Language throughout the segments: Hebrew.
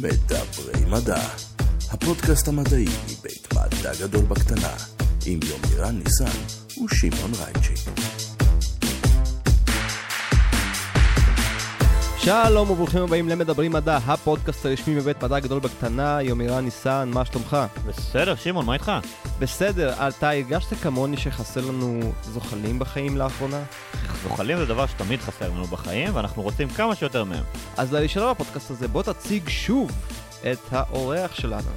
מדברי מדע, הפודקאסט המדעי מבית מדע גדול בקטנה, עם יומירן ניסן ושמעון רייצ'י. שלום וברוכים הבאים למדברים מדע, הפודקאסט הרשמי מבית מדע גדול בקטנה, יומירן ניסן, מה שלומך? בסדר, שמעון, מה איתך? בסדר, אתה הרגשת כמוני שחסר לנו זוחלים בחיים לאחרונה? זוחלים זה דבר שתמיד חסר לנו בחיים, ואנחנו רוצים כמה שיותר מהם. אז לראשונה בפודקאסט הזה, בוא תציג שוב את האורח שלנו.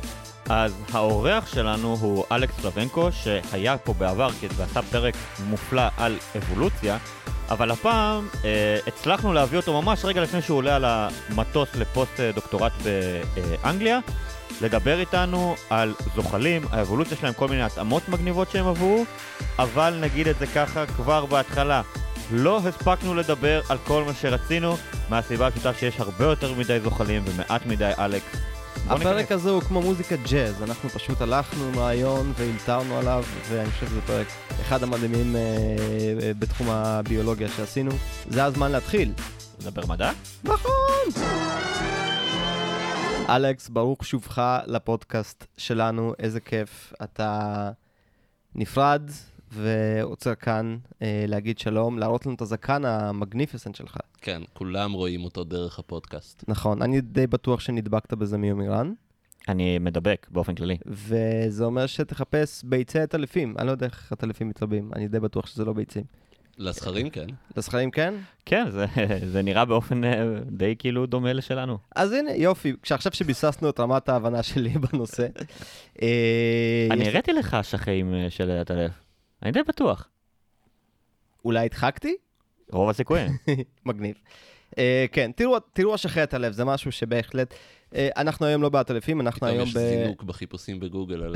אז האורח שלנו הוא אלכס לוונקו, שהיה פה בעבר ועשה פרק מופלא על אבולוציה, אבל הפעם אה, הצלחנו להביא אותו ממש רגע לפני שהוא עולה על המטוס לפוסט דוקטורט באנגליה, לדבר איתנו על זוחלים, האבולוציה שלהם, כל מיני התאמות מגניבות שהם עברו, אבל נגיד את זה ככה כבר בהתחלה. לא הספקנו לדבר על כל מה שרצינו, מהסיבה הפשוטה שיש הרבה יותר מדי זוחלים ומעט מדי אלכס. הפרק. הזה הוא כמו מוזיקה ג'אז, אנחנו פשוט הלכנו עם רעיון והלתרנו עליו, ואני חושב שזה פרק אחד המדהימים אה, אה, בתחום הביולוגיה שעשינו. זה הזמן להתחיל. לדבר מדע? נכון! אלכס, ברוך שובך לפודקאסט שלנו, איזה כיף. אתה נפרד ועוצר כאן אה, להגיד שלום, להראות לנו את הזקן המגניפיסנט שלך. כן, כולם רואים אותו דרך הפודקאסט. נכון, אני די בטוח שנדבקת בזה מיומירן, אני מדבק באופן כללי. וזה אומר שתחפש ביצי עטלפים. אני לא יודע איך עטלפים מתרבים, אני די בטוח שזה לא ביצים. לזכרים, כן. לזכרים כן? כן, זה, זה נראה באופן אה, די כאילו דומה לשלנו. אז הנה, יופי, עכשיו שביססנו את רמת ההבנה שלי בנושא. אה, אני הראיתי לך אשכים אה, של הלב. אני די בטוח. אולי הדחקתי? רוב הסיכויים. מגניב. אה, כן, תראו, תראו אשכי את הלב, זה משהו שבהחלט... אה, אנחנו היום לא בעטלפים, אנחנו פתאום היום יש ב... זינוק בחיפושים בגוגל על.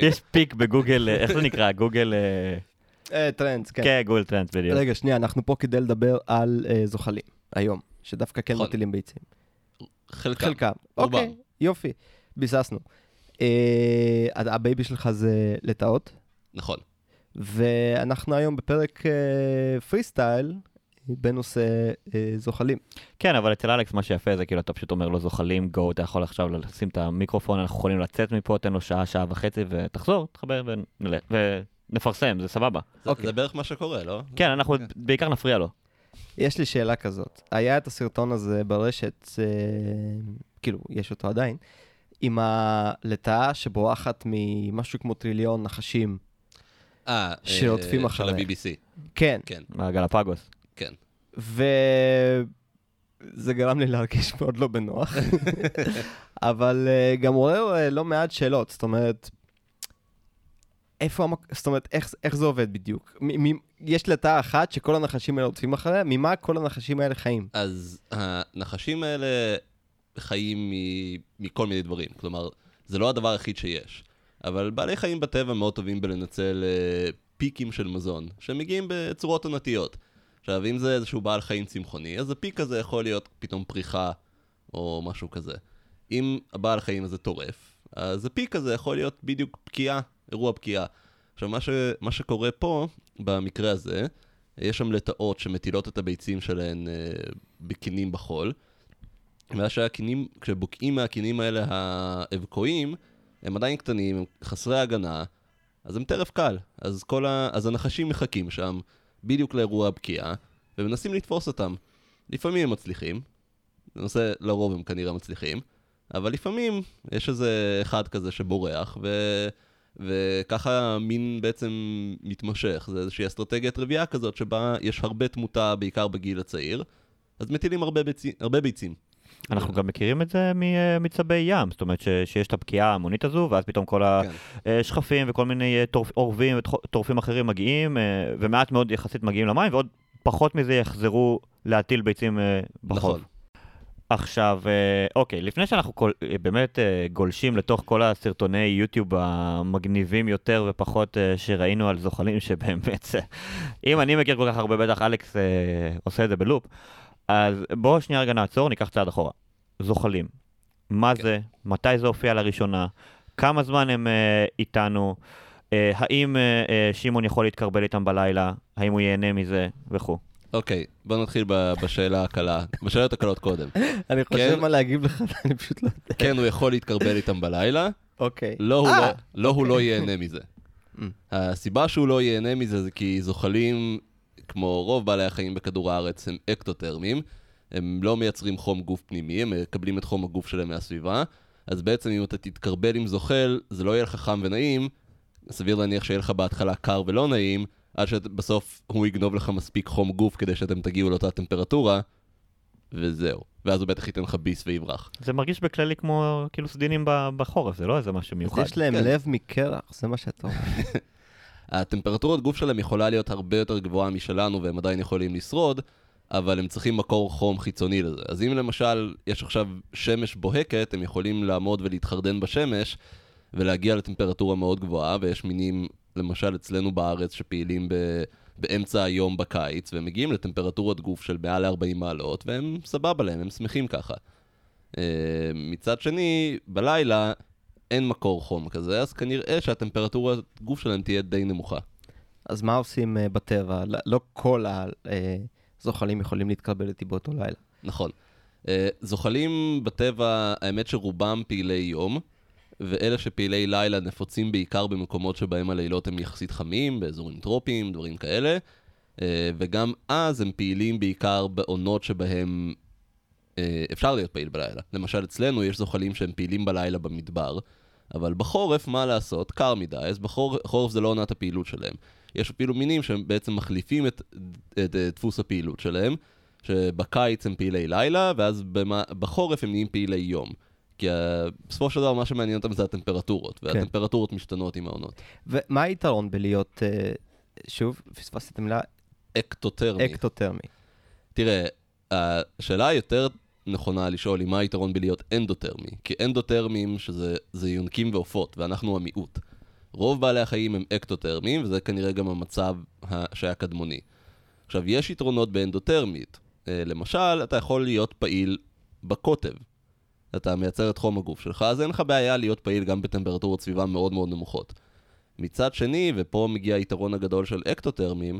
יש peak בגוגל, אה, איך זה נקרא? גוגל... אה, אה, Trends, כן. כן, Google Trends בדיוק. רגע, שנייה, אנחנו פה כדי לדבר על אה, זוחלים, היום, שדווקא כן נכון. מטילים ביצים. חלקם. חלקם. אוקיי, יופי, ביססנו. אה, ה baby שלך זה לטאות, נכון. ואנחנו היום בפרק פרי סטייל בנושא אה, זוחלים. כן, אבל אצל אלכס מה שיפה זה כאילו אתה פשוט אומר לו זוחלים, go, אתה יכול עכשיו לשים את המיקרופון, אנחנו יכולים לצאת מפה, תן לו שעה, שעה וחצי ותחזור, תחבר ונלך, ונפרסם, זה סבבה. זה- אוקיי. זה בערך מה שקורה, לא? כן, אנחנו כן. בעיקר נפריע לו. יש לי שאלה כזאת. היה את הסרטון הזה ברשת, אה, כאילו, יש אותו עדיין, עם הלטאה שבורחת ממשהו כמו טריליון נחשים. אה, שרודפים אה, אחריה. של ה-BBC. כן, כן, מהגלפגוס. כן. וזה גרם לי להרגיש מאוד לא בנוח. אבל אה, גם עורר אה, לא מעט שאלות, זאת אומרת, איפה המק... זאת אומרת, איך, איך זה עובד בדיוק? מ- מ- יש לטאה אחת שכל הנחשים האלה רודפים אחריה, ממה כל הנחשים האלה חיים? אז הנחשים האלה חיים מ- מכל מיני דברים. כלומר, זה לא הדבר היחיד שיש. אבל בעלי חיים בטבע מאוד טובים בלנצל אה, פיקים של מזון, שמגיעים בצורות עונתיות. עכשיו, אם זה איזשהו בעל חיים צמחוני, אז הפיק הזה יכול להיות פתאום פריחה או משהו כזה. אם הבעל חיים הזה טורף, אז הפיק הזה יכול להיות בדיוק פקיעה, אירוע פקיעה. עכשיו, מה, ש... מה שקורה פה, במקרה הזה, יש שם לטאות שמטילות את הביצים שלהן אה, בקינים בחול, ואז כשבוקעים מהקינים האלה האבקואים, הם עדיין קטנים, הם חסרי הגנה, אז הם טרף קל. אז, כל ה... אז הנחשים מחכים שם, בדיוק לאירוע הפקיעה, ומנסים לתפוס אותם. לפעמים הם מצליחים, בנושא, לרוב הם כנראה מצליחים, אבל לפעמים יש איזה אחד כזה שבורח, ו... וככה המין בעצם מתמשך. זה איזושהי אסטרטגיית רבייה כזאת, שבה יש הרבה תמותה, בעיקר בגיל הצעיר, אז מטילים הרבה, ביצי... הרבה ביצים. אנחנו גם מכירים את זה מ- מצבי ים, זאת אומרת ש- שיש את הפקיעה ההמונית הזו, ואז פתאום כל כן. השכפים וכל מיני אה, עורבים וטורפים אחרים מגיעים, אה, ומעט מאוד יחסית מגיעים למים, ועוד פחות מזה יחזרו להטיל ביצים אה, בחוף. נכון. עכשיו, אה, אוקיי, לפני שאנחנו כל, אה, באמת אה, גולשים לתוך כל הסרטוני יוטיוב המגניבים יותר ופחות אה, שראינו על זוחלים, שבאמת, אה, אם אני מכיר כל כך הרבה, בטח אלכס אה, עושה את זה בלופ, אז בואו שנייה רגע נעצור, ניקח צעד אחורה. זוחלים, מה כן. זה, מתי זה הופיע לראשונה, כמה זמן הם אה, איתנו, אה, האם אה, אה, שמעון יכול להתקרבל איתם בלילה, האם הוא ייהנה מזה וכו'. אוקיי, בוא נתחיל בשאלה הקלה, בשאלות הקלות קודם. אני חושב כן. מה להגיב לך, אני פשוט לא יודע. כן, הוא יכול להתקרבל איתם בלילה, אוקיי. לא, הוא אה! לא, לא, לא ייהנה מזה. הסיבה שהוא לא ייהנה מזה זה כי זוחלים, כמו רוב בעלי החיים בכדור הארץ, הם אקטותרמים. הם לא מייצרים חום גוף פנימי, הם מקבלים את חום הגוף שלהם מהסביבה. אז בעצם אם אתה תתקרבל עם זוחל, זה לא יהיה לך חם ונעים, סביר להניח שיהיה לך בהתחלה קר ולא נעים, עד שבסוף הוא יגנוב לך מספיק חום גוף כדי שאתם תגיעו לאותה טמפרטורה, וזהו. ואז הוא בטח ייתן לך ביס ויברח. זה מרגיש בכללי כמו כאילו סדינים בחורף, זה לא איזה משהו אז מיוחד. יש להם כן. לב מקרח, זה מה שאתה אומר. הטמפרטורת גוף שלהם יכולה להיות הרבה יותר גבוהה משלנו והם עדיין יכולים לשרוד, אבל הם צריכים מקור חום חיצוני לזה. אז אם למשל יש עכשיו שמש בוהקת, הם יכולים לעמוד ולהתחרדן בשמש ולהגיע לטמפרטורה מאוד גבוהה, ויש מינים, למשל אצלנו בארץ, שפעילים ב... באמצע היום בקיץ, והם מגיעים לטמפרטורת גוף של מעל ל-40 מעלות, והם סבבה להם, הם שמחים ככה. אה, מצד שני, בלילה אין מקור חום כזה, אז כנראה שהטמפרטורת גוף שלהם תהיה די נמוכה. אז מה עושים אה, בטבע? לא- לא כל הזוחלים יכולים להתקבל איתי באותו לילה. נכון. אה, זוחלים בטבע, האמת שרובם פעילי יום, ואלה שפעילי לילה נפוצים בעיקר במקומות שבהם הלילות הם יחסית חמים, באזורים טרופיים, דברים כאלה, אה, וגם אז הם פעילים בעיקר בעונות שבהם אה, אפשר להיות פעיל בלילה. למשל, אצלנו יש זוחלים שהם פעילים בלילה במדבר, אבל בחורף, מה לעשות? קר מדי, אז בחורף זה לא עונת הפעילות שלהם. יש אפילו מינים שהם בעצם מחליפים את, את, את דפוס הפעילות שלהם, שבקיץ הם פעילי לילה, ואז במה, בחורף הם נהיים פעילי יום. כי ה- בסופו של דבר מה שמעניין אותם זה הטמפרטורות, והטמפרטורות משתנות עם העונות. ומה היתרון בלהיות, אה, שוב, פספסתי את המילה, אקטוטרמי. אקטותרמי? תראה, השאלה היותר נכונה לשאול היא מה היתרון בלהיות אנדוטרמי. כי אנדוטרמים, שזה זה יונקים ועופות, ואנחנו המיעוט. רוב בעלי החיים הם אקטוטרמים, וזה כנראה גם המצב שהיה קדמוני. עכשיו, יש יתרונות באנדוטרמית. אה, למשל, אתה יכול להיות פעיל בקוטב. אתה מייצר את חום הגוף שלך, אז אין לך בעיה להיות פעיל גם בטמפרטורות סביבה מאוד מאוד נמוכות. מצד שני, ופה מגיע היתרון הגדול של אקטוטרמים,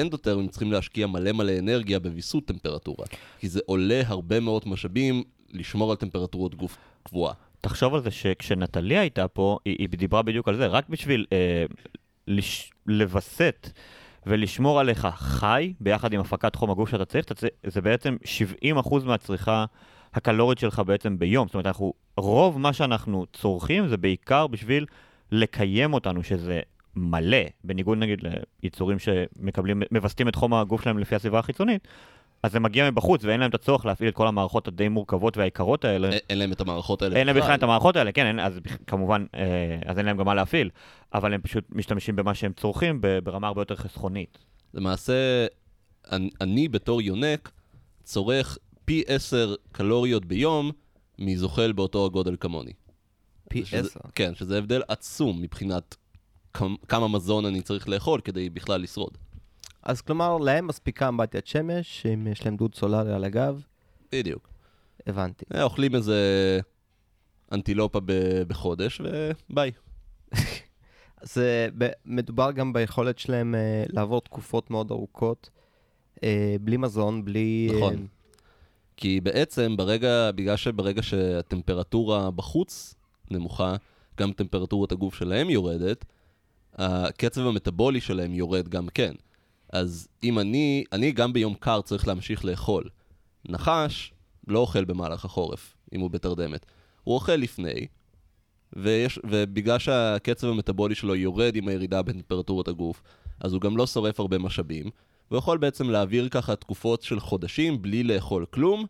אנדוטרמים צריכים להשקיע מלא מלא אנרגיה בוויסות טמפרטורה. כי זה עולה הרבה מאוד משאבים לשמור על טמפרטורות גוף קבועה. תחשוב על זה שכשנטליה הייתה פה, היא, היא דיברה בדיוק על זה, רק בשביל אה, לש, לווסת ולשמור עליך חי, ביחד עם הפקת חום הגוף שאתה צריך, צריך זה בעצם 70% מהצריכה הקלורית שלך בעצם ביום. זאת אומרת, אנחנו, רוב מה שאנחנו צורכים זה בעיקר בשביל לקיים אותנו, שזה מלא, בניגוד נגיד ליצורים שמקבלים, מווסתים את חום הגוף שלהם לפי הסביבה החיצונית. אז זה מגיע מבחוץ ואין להם את הצורך להפעיל את כל המערכות הדי מורכבות והיקרות האלה. אין- להם את המערכות האלה. אין להם בכלל את המערכות האלה, כן, אין, אז כמובן, אה, אז אין להם גם מה להפעיל, אבל הם פשוט משתמשים במה שהם צורכים ברמה הרבה יותר חסכונית. למעשה, אני, אני בתור יונק צורך פי עשר קלוריות ביום מזוחל באותו הגודל כמוני. פי עשר. כן, שזה הבדל עצום מבחינת כמה, מזון אני צריך לאכול כדי בכלל לשרוד. אז כלומר, להם מספיקה אמבטיית שמש, אם יש להם דוד סולארי על הגב, בדיוק. הבנתי. אה, אוכלים איזה אנטילופה ב- בחודש, וביי. אז אה, מדובר גם ביכולת שלהם אה, לעבור תקופות מאוד ארוכות, אה, בלי מזון, בלי... אה, נכון. כי בעצם ברגע, בגלל שברגע שהטמפרטורה בחוץ נמוכה, גם טמפרטורת הגוף שלהם יורדת, הקצב המטבולי שלהם יורד גם כן. אז אם אני, אני גם ביום קר צריך להמשיך לאכול. נחש לא אוכל במהלך החורף, אם הוא בתרדמת. הוא אוכל לפני, ויש, ובגלל שהקצב המטבולי שלו יורד עם הירידה בטמפרטורת הגוף, אז הוא גם לא שורף הרבה משאבים, והוא יכול בעצם להעביר ככה תקופות של חודשים בלי לאכול כלום,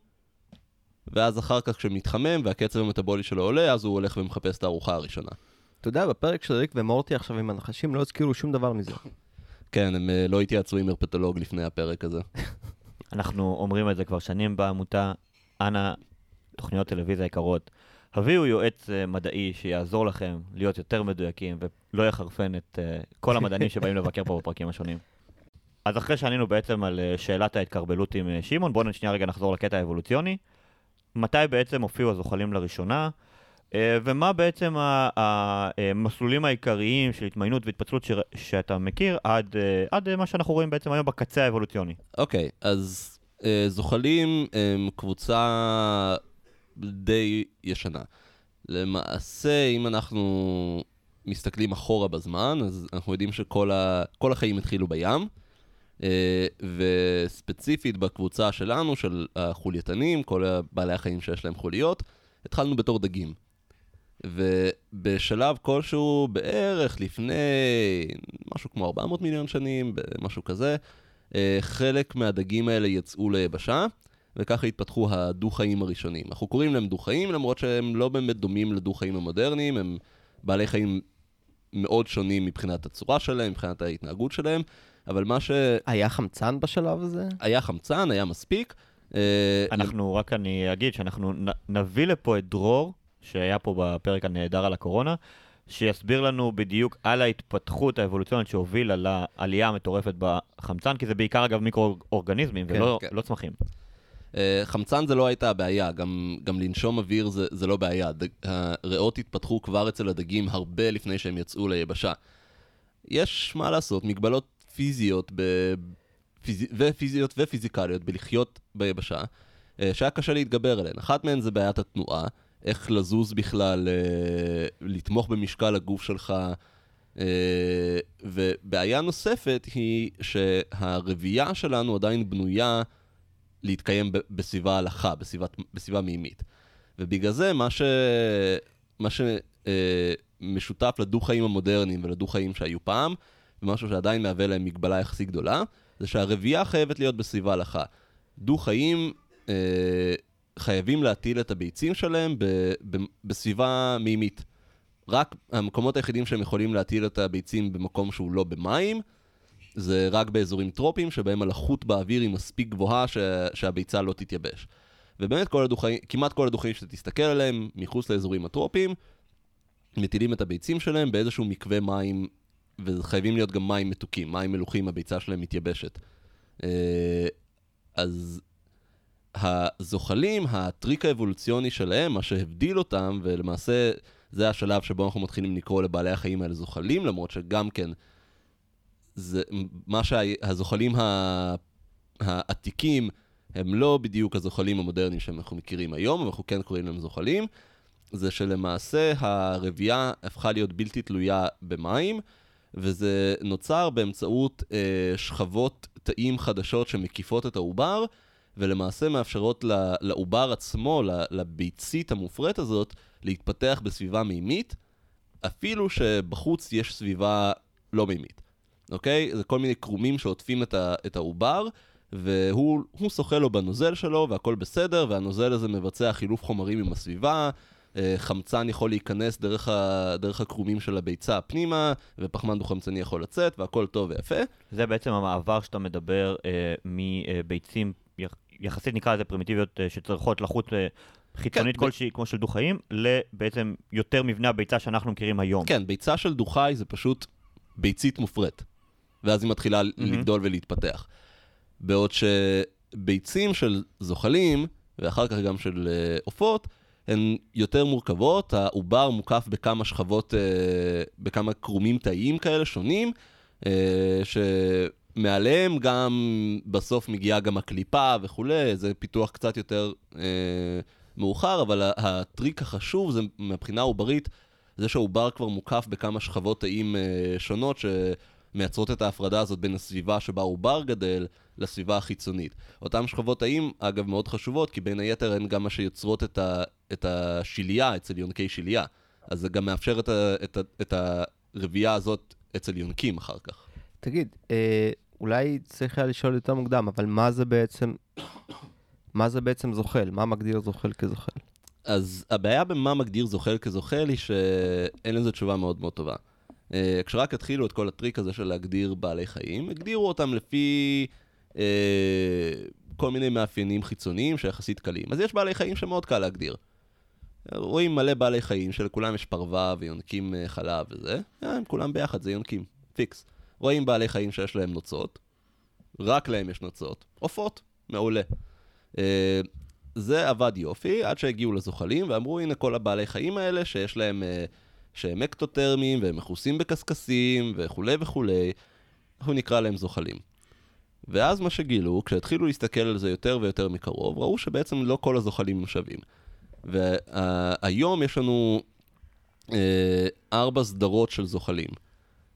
ואז אחר כך כשמתחמם והקצב המטבולי שלו עולה, אז הוא הולך ומחפש את הארוחה הראשונה. אתה יודע, בפרק של ריק ומורטי עכשיו עם הנחשים לא הזכירו שום דבר מזה. כן, הם אה, לא התייעצו עם הרפטולוג לפני הפרק הזה. אנחנו אומרים את זה כבר שנים בעמותה, אנא, תוכניות טלוויזיה יקרות, הביאו יועץ אה, מדעי שיעזור לכם להיות יותר מדויקים ולא יחרפן את אה, כל המדענים שבאים לבקר פה בפרקים השונים. אז אחרי שענינו בעצם על שאלת ההתקרבלות עם שמעון, בואו שנייה רגע נחזור לקטע האבולוציוני. מתי בעצם הופיעו הזוחלים לראשונה? אה, ומה בעצם ה- המסלולים העיקריים של התמיינות והתפצלות ש- שאתה מכיר עד, אה, עד אה, מה שאנחנו רואים בעצם היום בקצה האבולוציוני? אוקיי, אז אה, זוחלים הם קבוצה די ישנה. למעשה, אם אנחנו מסתכלים אחורה בזמן, אז אנחנו יודעים שכל ה... החיים התחילו בים, אה, וספציפית בקבוצה שלנו, של החולייתנים, כל בעלי החיים שיש להם חוליות, התחלנו בתור דגים. ובשלב כלשהו, בערך לפני משהו כמו 400 מיליון שנים, משהו כזה, אה, חלק מהדגים האלה יצאו ליבשה, וככה התפתחו הדו-חיים הראשונים. אנחנו קוראים להם דו-חיים, למרות שהם לא באמת דומים לדו-חיים המודרניים, הם בעלי חיים מאוד שונים מבחינת הצורה שלהם, מבחינת ההתנהגות שלהם, אבל מה שהיה היה חמצן בשלב הזה? חמצן, היה מספיק. אה, אנחנו, רק אני אגיד שאנחנו נ- נביא לפה את דרור, שהיה פה בפרק הנהדר על הקורונה, שיסביר לנו בדיוק על ההתפתחות האבולוציונית שהובילה לעלייה המטורפת בחמצן, כי זה בעיקר אגב מיקרו-אורגניזמים כן, ולא כן. לא צמחים. אה, חמצן זה לא הייתה הבעיה, גם, גם לנשום אוויר זה, זה לא בעיה. דג, הריאות התפתחו כבר אצל הדגים הרבה לפני שהם יצאו ליבשה. יש, מה לעשות, מגבלות פיזיות ב... פיז... ופיזיות ופיזיקליות בלחיות ביבשה, אה, שהיה קשה להתגבר עליהן. אחת מהן זה בעיית התנועה, איך לזוז בכלל, אה, לתמוך במשקל הגוף שלך. אה, ובעיה נוספת היא שהרבייה שלנו עדיין בנויה להתקיים בסביבה הלכה, בסביבת, בסביבה מימית. ובגלל זה מה ש... מה שמשותף לדו-חיים המודרניים ולדו-חיים שהיו פעם, ומשהו שעדיין מהווה להם מגבלה יחסית גדולה, זה שהרבייה חייבת להיות בסביבה הלכה. דו-חיים אה, חייבים להטיל את הביצים שלהם ב, ב, בסביבה מימית. רק המקומות היחידים שהם יכולים להטיל את הביצים במקום שהוא לא במים, זה רק באזורים טרופיים, שבהם הלחות באוויר היא מספיק גבוהה ש... שהביצה לא תתייבש. ובאמת כל הדו-חיים, כמעט כל הדו-חיים שאתה תסתכל עליהם, מחוץ לאזורים הטרופיים, מטילים את הביצים שלהם באיזשהו מקווה מים, וחייבים להיות גם מים מתוקים, מים מלוכים, הביצה שלהם מתייבשת. אה, אז הזוחלים, הטריק האבולוציוני שלהם, מה שהבדיל אותם, ולמעשה זה השלב שבו אנחנו מתחילים לקרוא לבעלי החיים האלה זוחלים, למרות שגם כן, זה מה שהזוחלים ה... העתיקים הם לא בדיוק הזוחלים המודרניים שאנחנו מכירים היום, אנחנו כן קוראים להם זוחלים, זה שלמעשה הרבייה הפכה להיות בלתי תלויה במים, וזה נוצר באמצעות אה, שכבות תאים חדשות שמקיפות את העובר, ולמעשה מאפשרות לעובר עצמו, לביצית המופרית הזאת, להתפתח בסביבה מימית, אפילו שבחוץ יש סביבה לא מימית, אוקיי? זה כל מיני קרומים שעוטפים את, ה- את העובר, והוא הוא שוחה לו בנוזל שלו, והכל בסדר, והנוזל הזה מבצע חילוף חומרים עם הסביבה, אה, חמצן יכול להיכנס דרך, ה- דרך הקרומים של הביצה פנימה, ופחמן דו-חמצני יכול לצאת, והכל טוב ויפה. זה בעצם המעבר שאתה מדבר אה, מביצים, יחסית נקרא לזה פרימיטיביות, אה, שצריכות לחות אה, חיצונית כן, כלשהי, כמו של דו-חיים, לבעצם יותר מבנה הביצה שאנחנו מכירים היום. כן, ביצה של דו-חי זה פשוט ביצית מופרית, ואז היא מתחילה mm-hmm. לגדול ולהתפתח. בעוד שביצים של זוחלים, ואחר כך גם של אה, עופות, הן יותר מורכבות, העובר מוקף בכמה שכבות, בכמה קרומים תאיים כאלה שונים, אה, שמעליהם גם בסוף מגיעה גם הקליפה וכולי, זה פיתוח קצת יותר אה, מאוחר, אבל הטריק החשוב זה מבחינה עוברית, זה שהעובר כבר מוקף בכמה שכבות תאים אה, שונות שמייצרות את ההפרדה הזאת בין הסביבה שבה העובר גדל לסביבה החיצונית. אותן שכבות תאים, אגב, מאוד חשובות, כי בין היתר הן גם מה שיוצרות את, ה, את השלייה אצל יונקי שלייה. אז זה גם מאפשר את, ה, את, את הרבייה הזאת אצל יונקים אחר כך. תגיד, אה, אולי צריך היה לשאול יותר מוקדם, אבל מה זה בעצם, מה זה בעצם זוחל? מה מגדיר זוחל כזוחל? אז הבעיה במה מגדיר זוחל כזוחל היא שאין לזה תשובה מאוד מאוד טובה. Uh, כשרק התחילו את כל הטריק הזה של להגדיר בעלי חיים, הגדירו אותם לפי uh, כל מיני מאפיינים חיצוניים שיחסית קלים. אז יש בעלי חיים שמאוד קל להגדיר. רואים מלא בעלי חיים שלכולם יש פרווה ויונקים אה, חלב וזה, אה, הם כולם ביחד, זה יונקים, פיקס. רואים בעלי חיים שיש להם נוצות, רק להם יש נוצות. עופות, מעולה. אה, זה עבד יופי, עד שהגיעו לזוחלים, ואמרו, הנה כל הבעלי חיים האלה, שיש להם, אה, שהם אקטוטרמיים, והם מכוסים בקשקשים, וכולי וכולי, אנחנו נקרא להם זוחלים. ואז מה שגילו, כשהתחילו להסתכל על זה יותר ויותר מקרוב, ראו שבעצם לא כל הזוחלים הם שווים. והיום יש לנו אה, ארבע סדרות של זוחלים.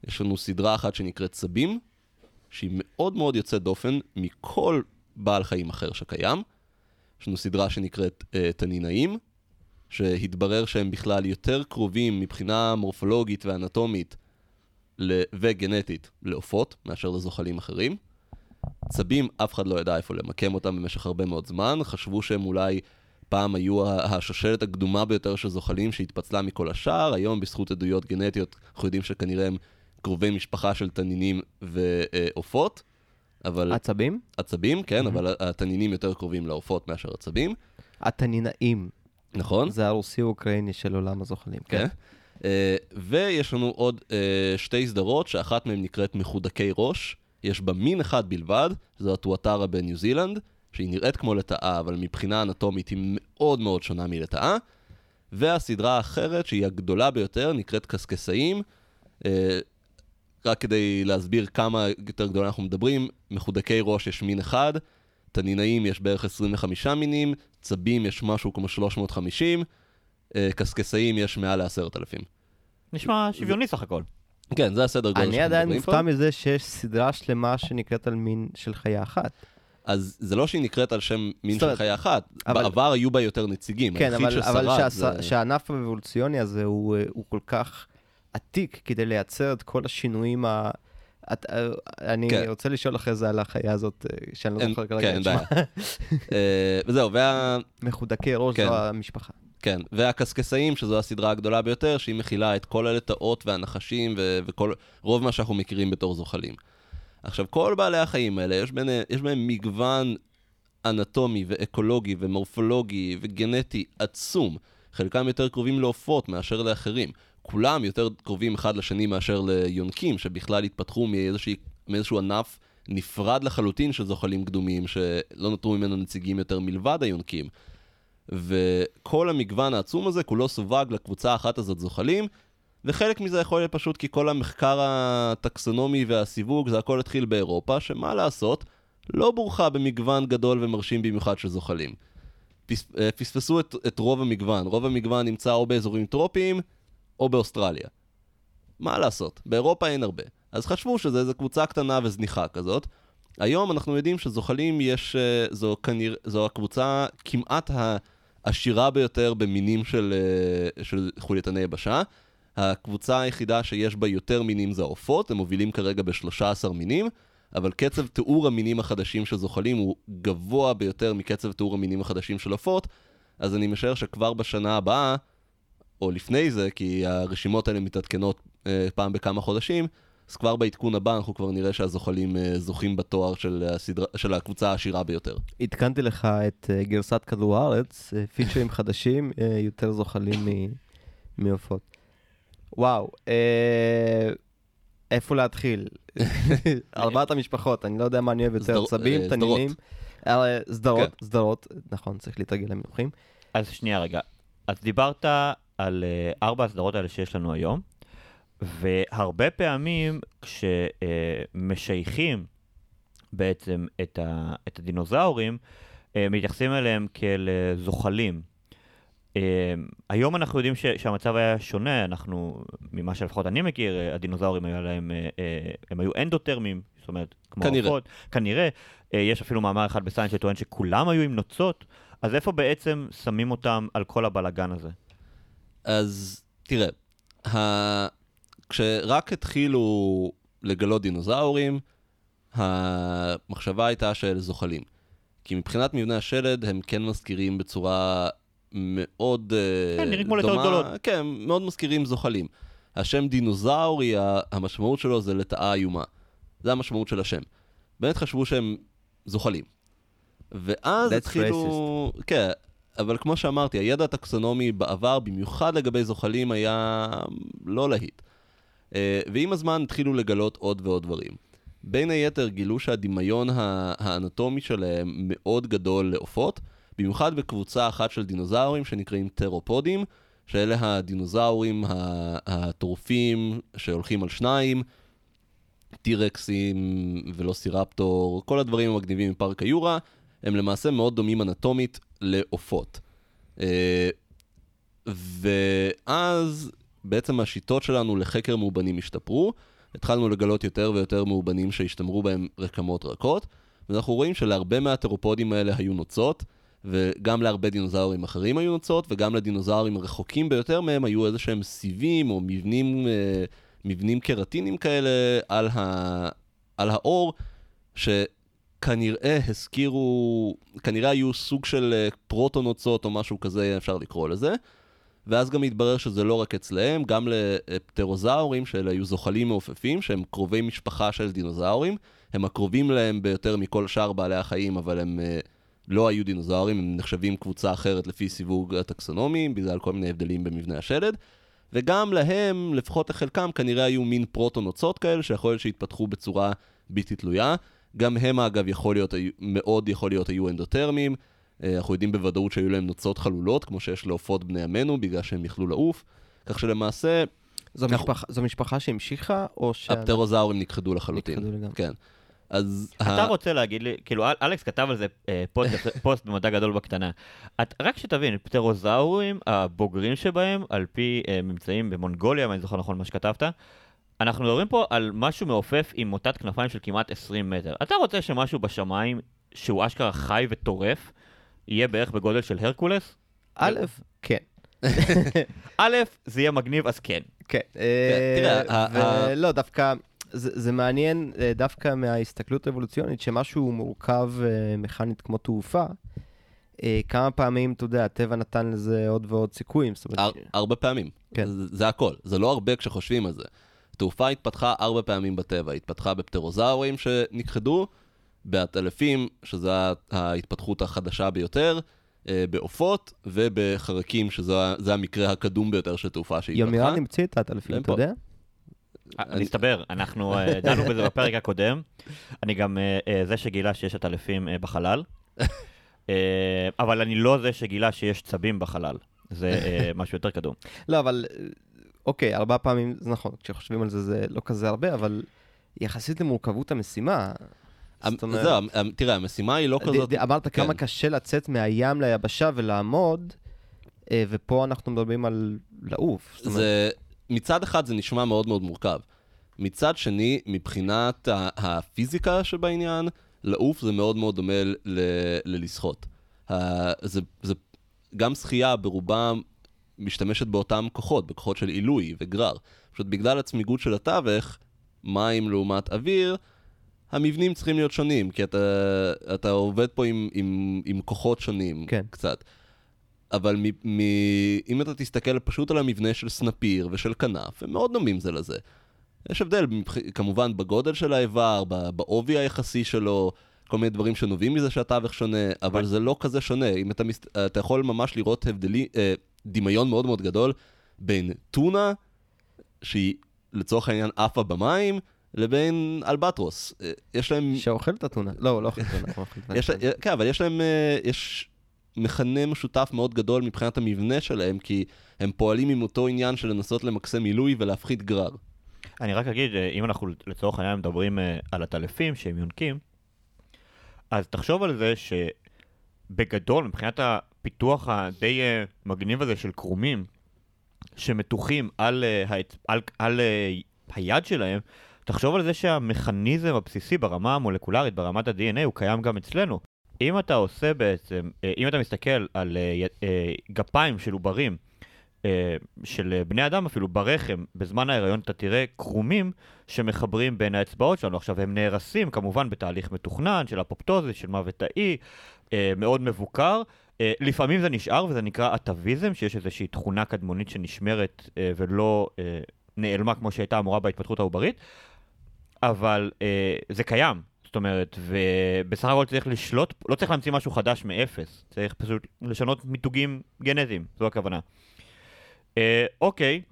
יש לנו סדרה אחת שנקראת צבים, שהיא מאוד מאוד יוצאת דופן מכל בעל חיים אחר שקיים. יש לנו סדרה שנקראת אה, תנינאים, שהתברר שהם בכלל יותר קרובים מבחינה מורפולוגית ואנטומית וגנטית לעופות מאשר לזוחלים אחרים. צבים, אף אחד לא ידע איפה למקם אותם במשך הרבה מאוד זמן, חשבו שהם אולי פעם היו השושלת הקדומה ביותר של זוחלים שהתפצלה מכל השאר, היום בזכות עדויות גנטיות אנחנו יודעים שכנראה הם קרובי משפחה של תנינים ועופות, אבל... עצבים? עצבים, כן, אבל התנינים יותר קרובים לעופות מאשר עצבים, התנינאים. נכון? זה הרוסי-אוקראיני של עולם הזוחלים. כן. אה, ויש לנו עוד אה, שתי סדרות, שאחת מהן נקראת מחודקי ראש. יש בה מין אחד בלבד, זו הטואטרה בניו זילנד, שהיא נראית כמו לטאה, אבל מבחינה אנטומית היא מאוד מאוד שונה מלטאה. והסדרה האחרת, שהיא הגדולה ביותר, נקראת קשקשאים. אה, רק כדי להסביר כמה יותר גדולה אנחנו מדברים, מחודקי ראש יש מין אחד, תנינאים יש בערך 25 מינים, צבים יש משהו כמו 350, אה, קשקשאים יש מעל ל-10,000. נשמע שוויוני סך הכל. כן, זה הסדר גודל אני שאנחנו עדיין מדברים פה. מופתע מזה שיש סדרה שלמה שנקראת על מין של חיה אחת. אז זה לא שהיא נקראת על שם מין של חיה אחת, אבל- בעבר היו בה יותר נציגים, כן, אבל, אבל זה... שהענף האבולוציוני הזה הוא, אה, הוא כל כך עתיק כדי לייצר את כל השינויים ה... את, אה, אני כן. רוצה לשאול אחרי זה על החיה הזאת, אה, שאני לא זוכר כרגע כן, את שמה. אה, וזהו, וה... מחודקי ראש כן. זו המשפחה. כן, והקשקשאים, שזו הסדרה הגדולה ביותר, שהיא מכילה את כל הלטאות והנחשים ו- וכל, רוב מה שאנחנו מכירים בתור זוחלים. עכשיו, כל בעלי החיים האלה, יש, בין, יש בהם מגוון אנטומי ואקולוגי ומורפולוגי וגנטי עצום. חלקם יותר קרובים לעופות מאשר לאחרים. כולם יותר קרובים אחד לשני מאשר ליונקים, שבכלל התפתחו מאיזושהי, מאיזשהו ענף נפרד לחלוטין של זוחלים קדומים, שלא נותרו ממנו נציגים יותר מלבד היונקים. וכל המגוון העצום הזה כולו סווג לקבוצה האחת הזאת זוחלים, וחלק מזה יכול להיות פשוט כי כל המחקר הטקסונומי והסיווג, זה הכל התחיל באירופה, שמה לעשות, לא בורכה במגוון גדול ומרשים במיוחד של זוחלים. אה, פספסו את, את רוב המגוון, רוב המגוון נמצא או באזורים טרופיים או באוסטרליה. מה לעשות, באירופה אין הרבה. אז חשבו שזה איזו קבוצה קטנה וזניחה כזאת. היום אנחנו יודעים שזוחלים יש, אה, זו, כנראה, זו הקבוצה כמעט העשירה ביותר במינים של, אה, של חולייתני יבשה. הקבוצה היחידה שיש בה יותר מינים זה העופות, הם מובילים כרגע ב-13 מינים, אבל קצב תיאור המינים החדשים של זוחלים הוא גבוה ביותר מקצב תיאור המינים החדשים של עופות, אז אני משער שכבר בשנה הבאה, או לפני זה, כי הרשימות האלה מתעדכנות אה, פעם בכמה חודשים, אז כבר בעדכון הבא אנחנו כבר נראה שהזוחלים אה, זוכים בתואר של, הסדרה, של הקבוצה העשירה ביותר. עדכנתי לך את אה, גרסת כדור הארץ, אה, פיצ'רים חדשים, אה, יותר זוחלים מעופות. וואו, אה, איפה להתחיל? ארבעת המשפחות, אני לא יודע מה אני אוהב יותר, צבים, תנינים. סדרות, כן. סדרות, נכון, צריך להתרגל למינוחים. אז שנייה רגע. אז דיברת על uh, ארבע הסדרות האלה שיש לנו היום, והרבה פעמים כשמשייכים בעצם את, ה, את הדינוזאורים, uh, מתייחסים אליהם כאל זוחלים. היום אנחנו יודעים ש, שהמצב היה שונה, אנחנו, ממה שלפחות אני מכיר, הדינוזאורים היו להם, הם היו אנדוטרמים, זאת אומרת, כמו כנראה. עופות. כנראה. יש אפילו מאמר אחד בסיינס שטוען שכולם היו עם נוצות, אז איפה בעצם שמים אותם על כל הבלגן הזה? אז תראה, ה... כשרק התחילו לגלות דינוזאורים, המחשבה הייתה של זוחלים. כי מבחינת מבנה השלד הם כן מזכירים בצורה מאוד אה, כן, נראים כמו דומה- לטאות גדולות. כן, מאוד מזכירים זוחלים. השם דינוזאורי, המשמעות שלו זה לטאה איומה. זה המשמעות של השם. באמת חשבו שהם זוחלים. ואז That's התחילו... כן, אבל כמו שאמרתי, הידע הטקסונומי בעבר, במיוחד לגבי זוחלים, היה לא להיט. אה, ועם הזמן התחילו לגלות עוד ועוד דברים. בין היתר גילו שהדמיון האנטומי שלהם מאוד גדול לעופות, במיוחד בקבוצה אחת של דינוזאורים שנקראים טרופודים, שאלה הדינוזאורים הטורפים שהולכים על שניים, טירקסים ולוסירפטור, כל הדברים המגניבים מפארק היורה, הם למעשה מאוד דומים אנטומית לעופות. אה, ואז בעצם השיטות שלנו לחקר מאובנים השתפרו, התחלנו לגלות יותר ויותר מאובנים שהשתמרו בהם רקמות רכות, ואנחנו רואים שלהרבה מהטרופודים האלה היו נוצות, וגם להרבה דינוזאורים אחרים היו נוצות, וגם לדינוזאורים הרחוקים ביותר מהם היו איזה שהם סיבים או מבנים, אה, מבנים קרטינים כאלה על, ה, על האור, שכנראה הזכירו, כנראה היו סוג של אה, פרוטו-נוצות או משהו כזה, אפשר לקרוא לזה. ואז גם התברר שזה לא רק אצלהם, גם לפטרוזאורים, שאלה היו זוחלים מעופפים, שהם קרובי משפחה של דינוזאורים. הם הקרובים להם ביותר מכל שאר בעלי החיים, אבל הם uh, לא היו דינוזאורים, הם נחשבים קבוצה אחרת לפי סיווג הטקסונומי, בגלל כל מיני הבדלים במבנה השלד. וגם להם, לפחות לחלקם, כנראה היו מין פרוטו-נוצות כאלה, שיכול להיות שהתפתחו בצורה בלתי תלויה. גם הם, אגב, יכול להיות, מאוד יכול להיות היו אנדוטרמים. אה, אנחנו יודעים בוודאות שהיו להם נוצות חלולות, כמו שיש לעופות בני עמנו, בגלל שהם יכלו לעוף. כך שלמעשה, זו, אנחנו- משפחה, זו משפחה שהמשיכה, או ש... הפטרוזאורים נכחדו לחלוטין. נכחדו לגמרי. כן. אז... אתה ה- רוצה להגיד לי, כאילו, אל- אלכס כתב על זה אה, פוסט, פוסט במדע גדול בקטנה. את, רק שתבין, פטרוזאורים, הבוגרים שבהם, על פי אה, ממצאים במונגוליה, אם אני זוכר נכון מה שכתבת, אנחנו מדברים פה על משהו מעופף עם מוטת כנפיים של כמעט 20 מטר. אתה רוצה שמשהו בשמיים, שהוא אשכרה חי וטורף, יהיה בערך בגודל של הרקולס? א', כן. א', זה יהיה מגניב, אז כן. כן. אה, תראה, ולא, דווקא, זה זה מעניין אה, דווקא מההסתכלות האבולוציונית, שמשהו מורכב אה, מכנית כמו תעופה, אה, כמה פעמים, אתה יודע, הטבע נתן לזה עוד ועוד סיכויים. הר- הרבה פעמים. כן. זה, זה הכל. זה לא הרבה כשחושבים על זה. תעופה התפתחה ארבע פעמים בטבע. התפתחה בפטרוזאורים שנכחדו, בעטלפים, שזו ההתפתחות החדשה ביותר, אה, בעופות ובחרקים, שזה המקרה הקדום ביותר של תעופה שהתפתחה. יומירן המציא את האלפים, הם אתה. יודע? אני- מסתבר, אנחנו אה, דנו בזה בפרק הקודם. אני גם אה, אה, זה שגילה שיש עטלפים אה, בחלל, אה, אבל אני לא זה שגילה שיש צבים בחלל. זה אה, משהו יותר קדום. לא, אבל, אה, אוקיי, ארבע פעמים, זה נכון, כשחושבים על זה זה לא כזה הרבה, אבל יחסית למורכבות המשימה, זהו, תראה, המשימה היא לא כזאת... אמרת כמה כן. קשה לצאת מהים ליבשה ולעמוד, אה, ופה אנחנו מדברים על לעוף. זה, מצד אחד זה נשמע מאוד מאוד מורכב. מצד שני, מבחינת הפיזיקה שבעניין, לעוף זה מאוד מאוד דומה ללשחות. זה, זה, גם שחייה ברובה משתמשת באותם כוחות, בכוחות של עילוי וגרר. פשוט בגלל הצמיגות של התווך, מים לעומת אוויר, המבנים צריכים להיות שונים, כי אתה, אתה עובד פה עם, עם, עם כוחות שונים כן. קצת. אבל מ, מ, אם אתה תסתכל פשוט על המבנה של סנפיר ושל כנף, הם מאוד דומים זה לזה. יש הבדל. כמובן בגודל של האיבר, בעובי היחסי שלו, כל מיני דברים שנובעים מזה שהתווך שונה, אבל זה לא כזה שונה. אם אתה, מס... אתה יכול ממש לראות הבדלי, אה, דמיון מאוד מאוד גדול בין טונה, שהיא לצורך העניין עפה במים, לבין אלבטרוס. אה, יש להם... שאוכל את הטונה. לא, הוא לא אוכל טונה. הוא אוכל טונה. יש, כן, אבל יש להם, אה, יש מכנה משותף מאוד גדול מבחינת המבנה שלהם, כי הם פועלים עם אותו עניין של לנסות למקסם מילוי ולהפחית גרר. אני רק אגיד, אה, אם אנחנו לצורך העניין מדברים על עטלפים שהם יונקים, אז תחשוב על זה שבגדול, מבחינת הפיתוח הדי אה, מגניב הזה של קרומים, שמתוחים על, אה, העצ- על, על אה, היד שלהם, תחשוב על זה שהמכניזם הבסיסי ברמה המולקולרית, ברמת ה-DNA, הוא קיים גם אצלנו. אם אתה עושה בעצם, אם אתה מסתכל על גפיים של עוברים, של בני אדם אפילו ברחם, בזמן ההיריון אתה תראה קרומים שמחברים בין האצבעות שלנו. עכשיו, הם נהרסים כמובן בתהליך מתוכנן של אפופטוזיס, של מוות תאי, מאוד מבוקר. אה, לפעמים זה נשאר וזה נקרא אטביזם, שיש איזושהי תכונה קדמונית שנשמרת אה, ולא אה, נעלמה כמו שהייתה אמורה בהתפתחות העוברית, אבל אה, זה קיים. זאת אומרת, ובסך הכל צריך לשלוט, לא צריך להמציא משהו חדש מאפס, צריך פשוט לשנות מיתוגים גנטיים, זו הכוונה. אה, אוקיי,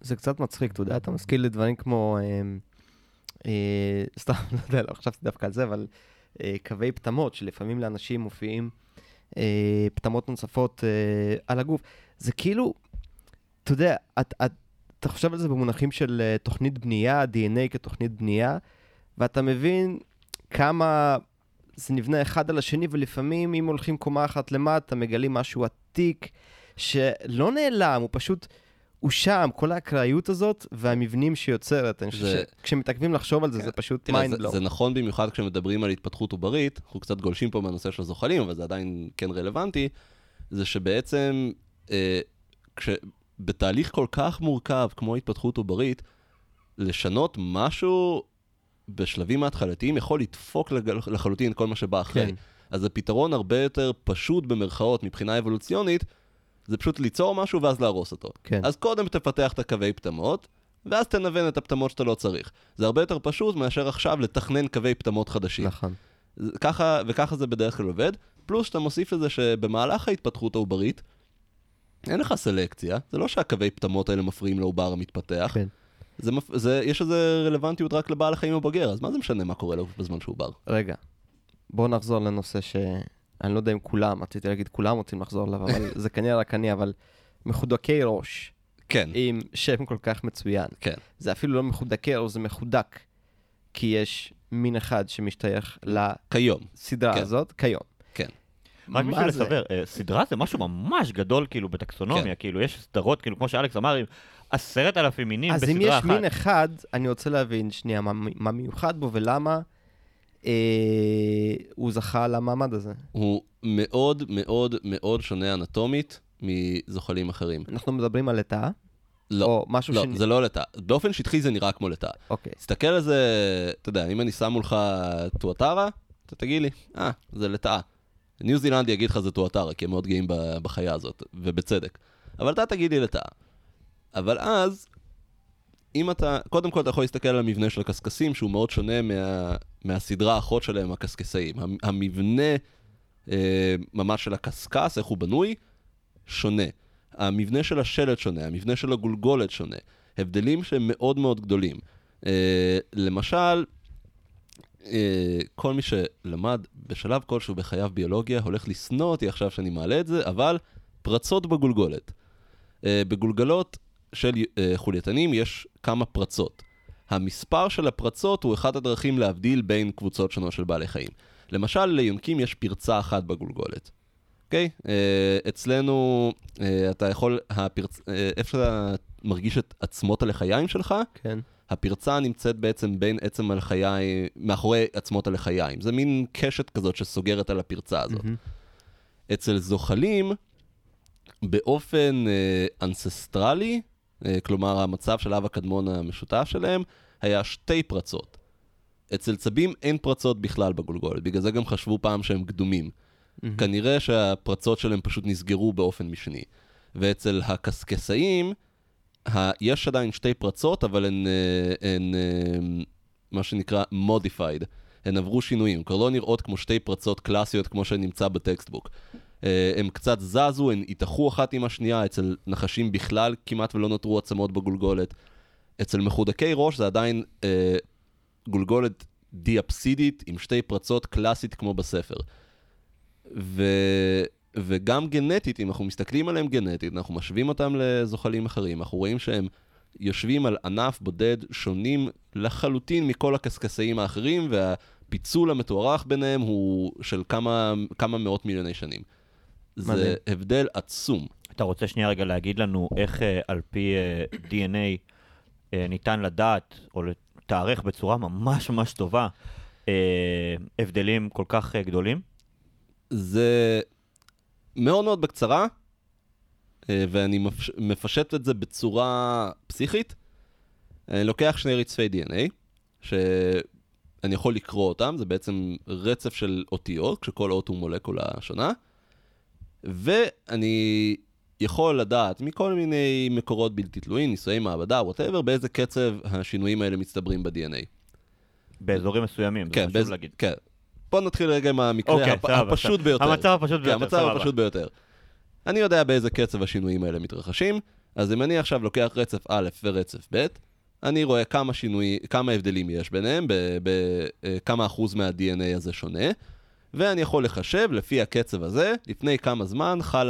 זה קצת מצחיק, אתה יודע, אתה מזכיר לי דברים כמו, אה, אה, סתם, לא יודע, לא חשבתי דווקא על זה, אבל אה, קווי פטמות, שלפעמים לאנשים מופיעים פטמות נוספות אה, על הגוף. זה כאילו, אתה יודע, את, את, אתה חושב על זה במונחים של אה, תוכנית בנייה, DNA כתוכנית בנייה, ואתה מבין כמה זה נבנה אחד על השני, ולפעמים אם הולכים קומה אחת למטה, מגלים משהו עתיק, שלא נעלם, הוא פשוט... הוא שם, כל האקראיות הזאת והמבנים שהיא יוצרת. אני חושב זה- שכשמתעכבים לחשוב על זה, זה פשוט mind זה, blow. זה נכון במיוחד כשמדברים על התפתחות עוברית, אנחנו קצת גולשים פה מהנושא של הזוחלים, אבל זה עדיין כן רלוונטי, זה שבעצם אה, כשבתהליך כל כך מורכב כמו התפתחות עוברית, לשנות משהו בשלבים ההתחלתיים יכול לדפוק לחלוטין כל מה שבא אחרי. כן. אז הפתרון הרבה יותר פשוט במרכאות מבחינה אבולוציונית, זה פשוט ליצור משהו ואז להרוס אותו. כן. אז קודם תפתח את הקווי פטמות, ואז תנוון את הפטמות שאתה לא צריך. זה הרבה יותר פשוט מאשר עכשיו לתכנן קווי פטמות חדשים. נכון. ככה, וככה זה בדרך כלל עובד. פלוס שאתה מוסיף לזה שבמהלך ההתפתחות העוברית, אין לך סלקציה, זה לא שהקווי פטמות האלה מפריעים לעובר המתפתח. כן. זה, מפ- זה, יש לזה רלוונטיות רק לבעל החיים הבוגר, אז מה זה משנה מה קורה לו בזמן שהוא בר? רגע, בואו נחזור לנושא ש... אני לא יודע אם כולם, רציתי להגיד כולם רוצים לחזור אליו, אבל זה כנראה רק אני, אבל מחודקי ראש, כן, עם שם כל כך מצוין. כן. זה אפילו לא מחודקי ראש, זה מחודק, כי יש מין אחד שמשתייך. לסדרה כן. הזאת כיום. כן. רק מה בשביל זה? לסבר, אה, סדרה זה משהו ממש גדול כאילו בטקסונומיה, כן. כאילו יש סדרות, כאילו כמו שאלכס אמר, עם עשרת אלפים מינים אז בסדרה אם יש אחת. מין אחד, אני רוצה להבין שנייה מה, מה מיוחד בו ולמה הוא זכה למעמד הזה. הוא מאוד מאוד מאוד שונה אנטומית מזוחלים אחרים. אנחנו מדברים על לטאה? לא, או משהו לא, שני- זה לא לטאה. באופן שטחי זה נראה כמו לטאה. אוקיי. תסתכל על זה, אתה יודע, אם אני שם מולך טואטרה, אתה תגיד לי, אה, זה לטאה. ניו זילנדי יגיד לך זה טואטרה, כי הם מאוד גאים בחיה הזאת, ובצדק. אבל אתה תגיד לי לטאה. אבל אז, אם אתה, קודם כל אתה יכול להסתכל על המבנה של הקשקשים, שהוא מאוד שונה מה, מהסדרה האחות שלהם, הקשקשאים. המ- המבנה אה, ממש של הקשקש, איך הוא בנוי, שונה. המבנה של השלט שונה, המבנה של הגולגולת שונה. הבדלים שהם מאוד מאוד גדולים. אה, למשל, אה, כל מי שלמד בשלב כלשהו בחייו ביולוגיה הולך לשנוא אותי עכשיו שאני מעלה את זה, אבל פרצות בגולגולת. אה, בגולגלות של אה, חולייתנים יש כמה פרצות. המספר של הפרצות הוא אחת הדרכים להבדיל בין קבוצות שונות של בעלי חיים. למשל, ליונקים יש פרצה אחת בגולגולת. אוקיי? אה, אצלנו, אה, אתה יכול, הפרצ... אה, איפה שאתה מרגיש את עצמות הלחיים שלך, כן. הפרצה נמצאת בעצם בין עצם הלחיים, מאחורי עצמות הלחיים. זה מין קשת כזאת שסוגרת על הפרצה הזאת. מהמם. אצל זוחלים, באופן אה, אנססטרלי, כלומר המצב של האב הקדמון המשותף שלהם, היה שתי פרצות. אצל צבים אין פרצות בכלל בגולגולת, בגלל זה גם חשבו פעם שהם קדומים. מהמם. כנראה שהפרצות שלהם פשוט נסגרו באופן משני. ואצל הקשקשאים, ה- יש עדיין שתי פרצות, אבל הן, אה, הן אה, מה שנקרא modified. הן עברו שינויים, כבר לא נראות כמו שתי פרצות קלאסיות כמו שנמצא בטקסטבוק. אה, הם קצת זזו, הן התאחו אחת עם השנייה, אצל נחשים בכלל כמעט ולא נותרו עצמות בגולגולת. אצל מחודקי ראש זה עדיין אה, גולגולת דיאפסידית עם שתי פרצות קלאסית כמו בספר. ו... וגם גנטית, אם אנחנו מסתכלים עליהם גנטית, אנחנו משווים אותם לזוחלים אחרים, אנחנו רואים שהם יושבים על ענף בודד שונים לחלוטין מכל הקשקשאים האחרים, והפיצול המתוארך ביניהם הוא של כמה, כמה מאות מיליוני שנים. זה. הבדל עצום. אתה רוצה שנייה רגע להגיד לנו איך אה, על פי אה, DNA אה, ניתן לדעת או לתארך בצורה ממש ממש טובה הבדלים כל כך גדולים? זה מאוד מאוד בקצרה, ואני מפש... מפשט את זה בצורה פסיכית. אני לוקח שני רצפי DNA, שאני יכול לקרוא אותם, זה בעצם רצף של אותיות, כשכל אות הוא מולקולה שונה, ואני יכול לדעת מכל מיני מקורות בלתי תלויים, ניסויי מעבדה, ווטאבר, באיזה קצב השינויים האלה מצטברים ב-DNA. באזורים מסוימים, זה כן, חשוב באיז- להגיד. כן. בוא נתחיל רגע עם המקרה אוקיי, הפ... הפשוט. ביותר. המצב הפשוט כן, ביותר, המצב סבבה. הפשוט ביותר. אני יודע באיזה קצב השינויים האלה מתרחשים, אז אם אני עכשיו לוקח רצף א' ורצף ב', אני רואה כמה שינוי, כמה הבדלים יש ביניהם, בכמה אחוז מה-DNA הזה שונה, ואני יכול לחשב לפי הקצב הזה, לפני כמה זמן חל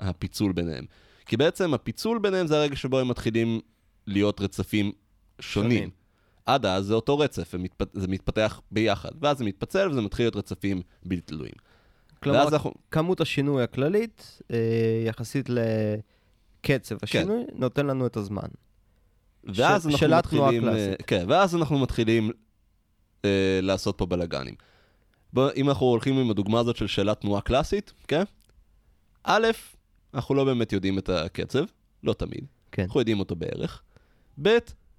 הפיצול ביניהם. כי בעצם הפיצול ביניהם זה הרגע שבו הם מתחילים להיות רצפים שונים. שונים. עד אז זה אותו רצף, מתפ... זה מתפתח ביחד, ואז זה מתפצל וזה מתחיל להיות רצפים בלתי תלויים. כלומר, אנחנו... כמות השינוי הכללית, אה, יחסית לקצב השינוי, נותן לנו את הזמן. ואז ש- אנחנו מתחילים, אה. כן, ואז אנחנו מתחילים אה, לעשות פה בלאגנים. בוא, אם אנחנו הולכים עם הדוגמה הזאת של שאלת תנועה קלאסית, כן? א', אנחנו לא באמת יודעים את הקצב, לא תמיד. כן. אנחנו יודעים אותו בערך. ב',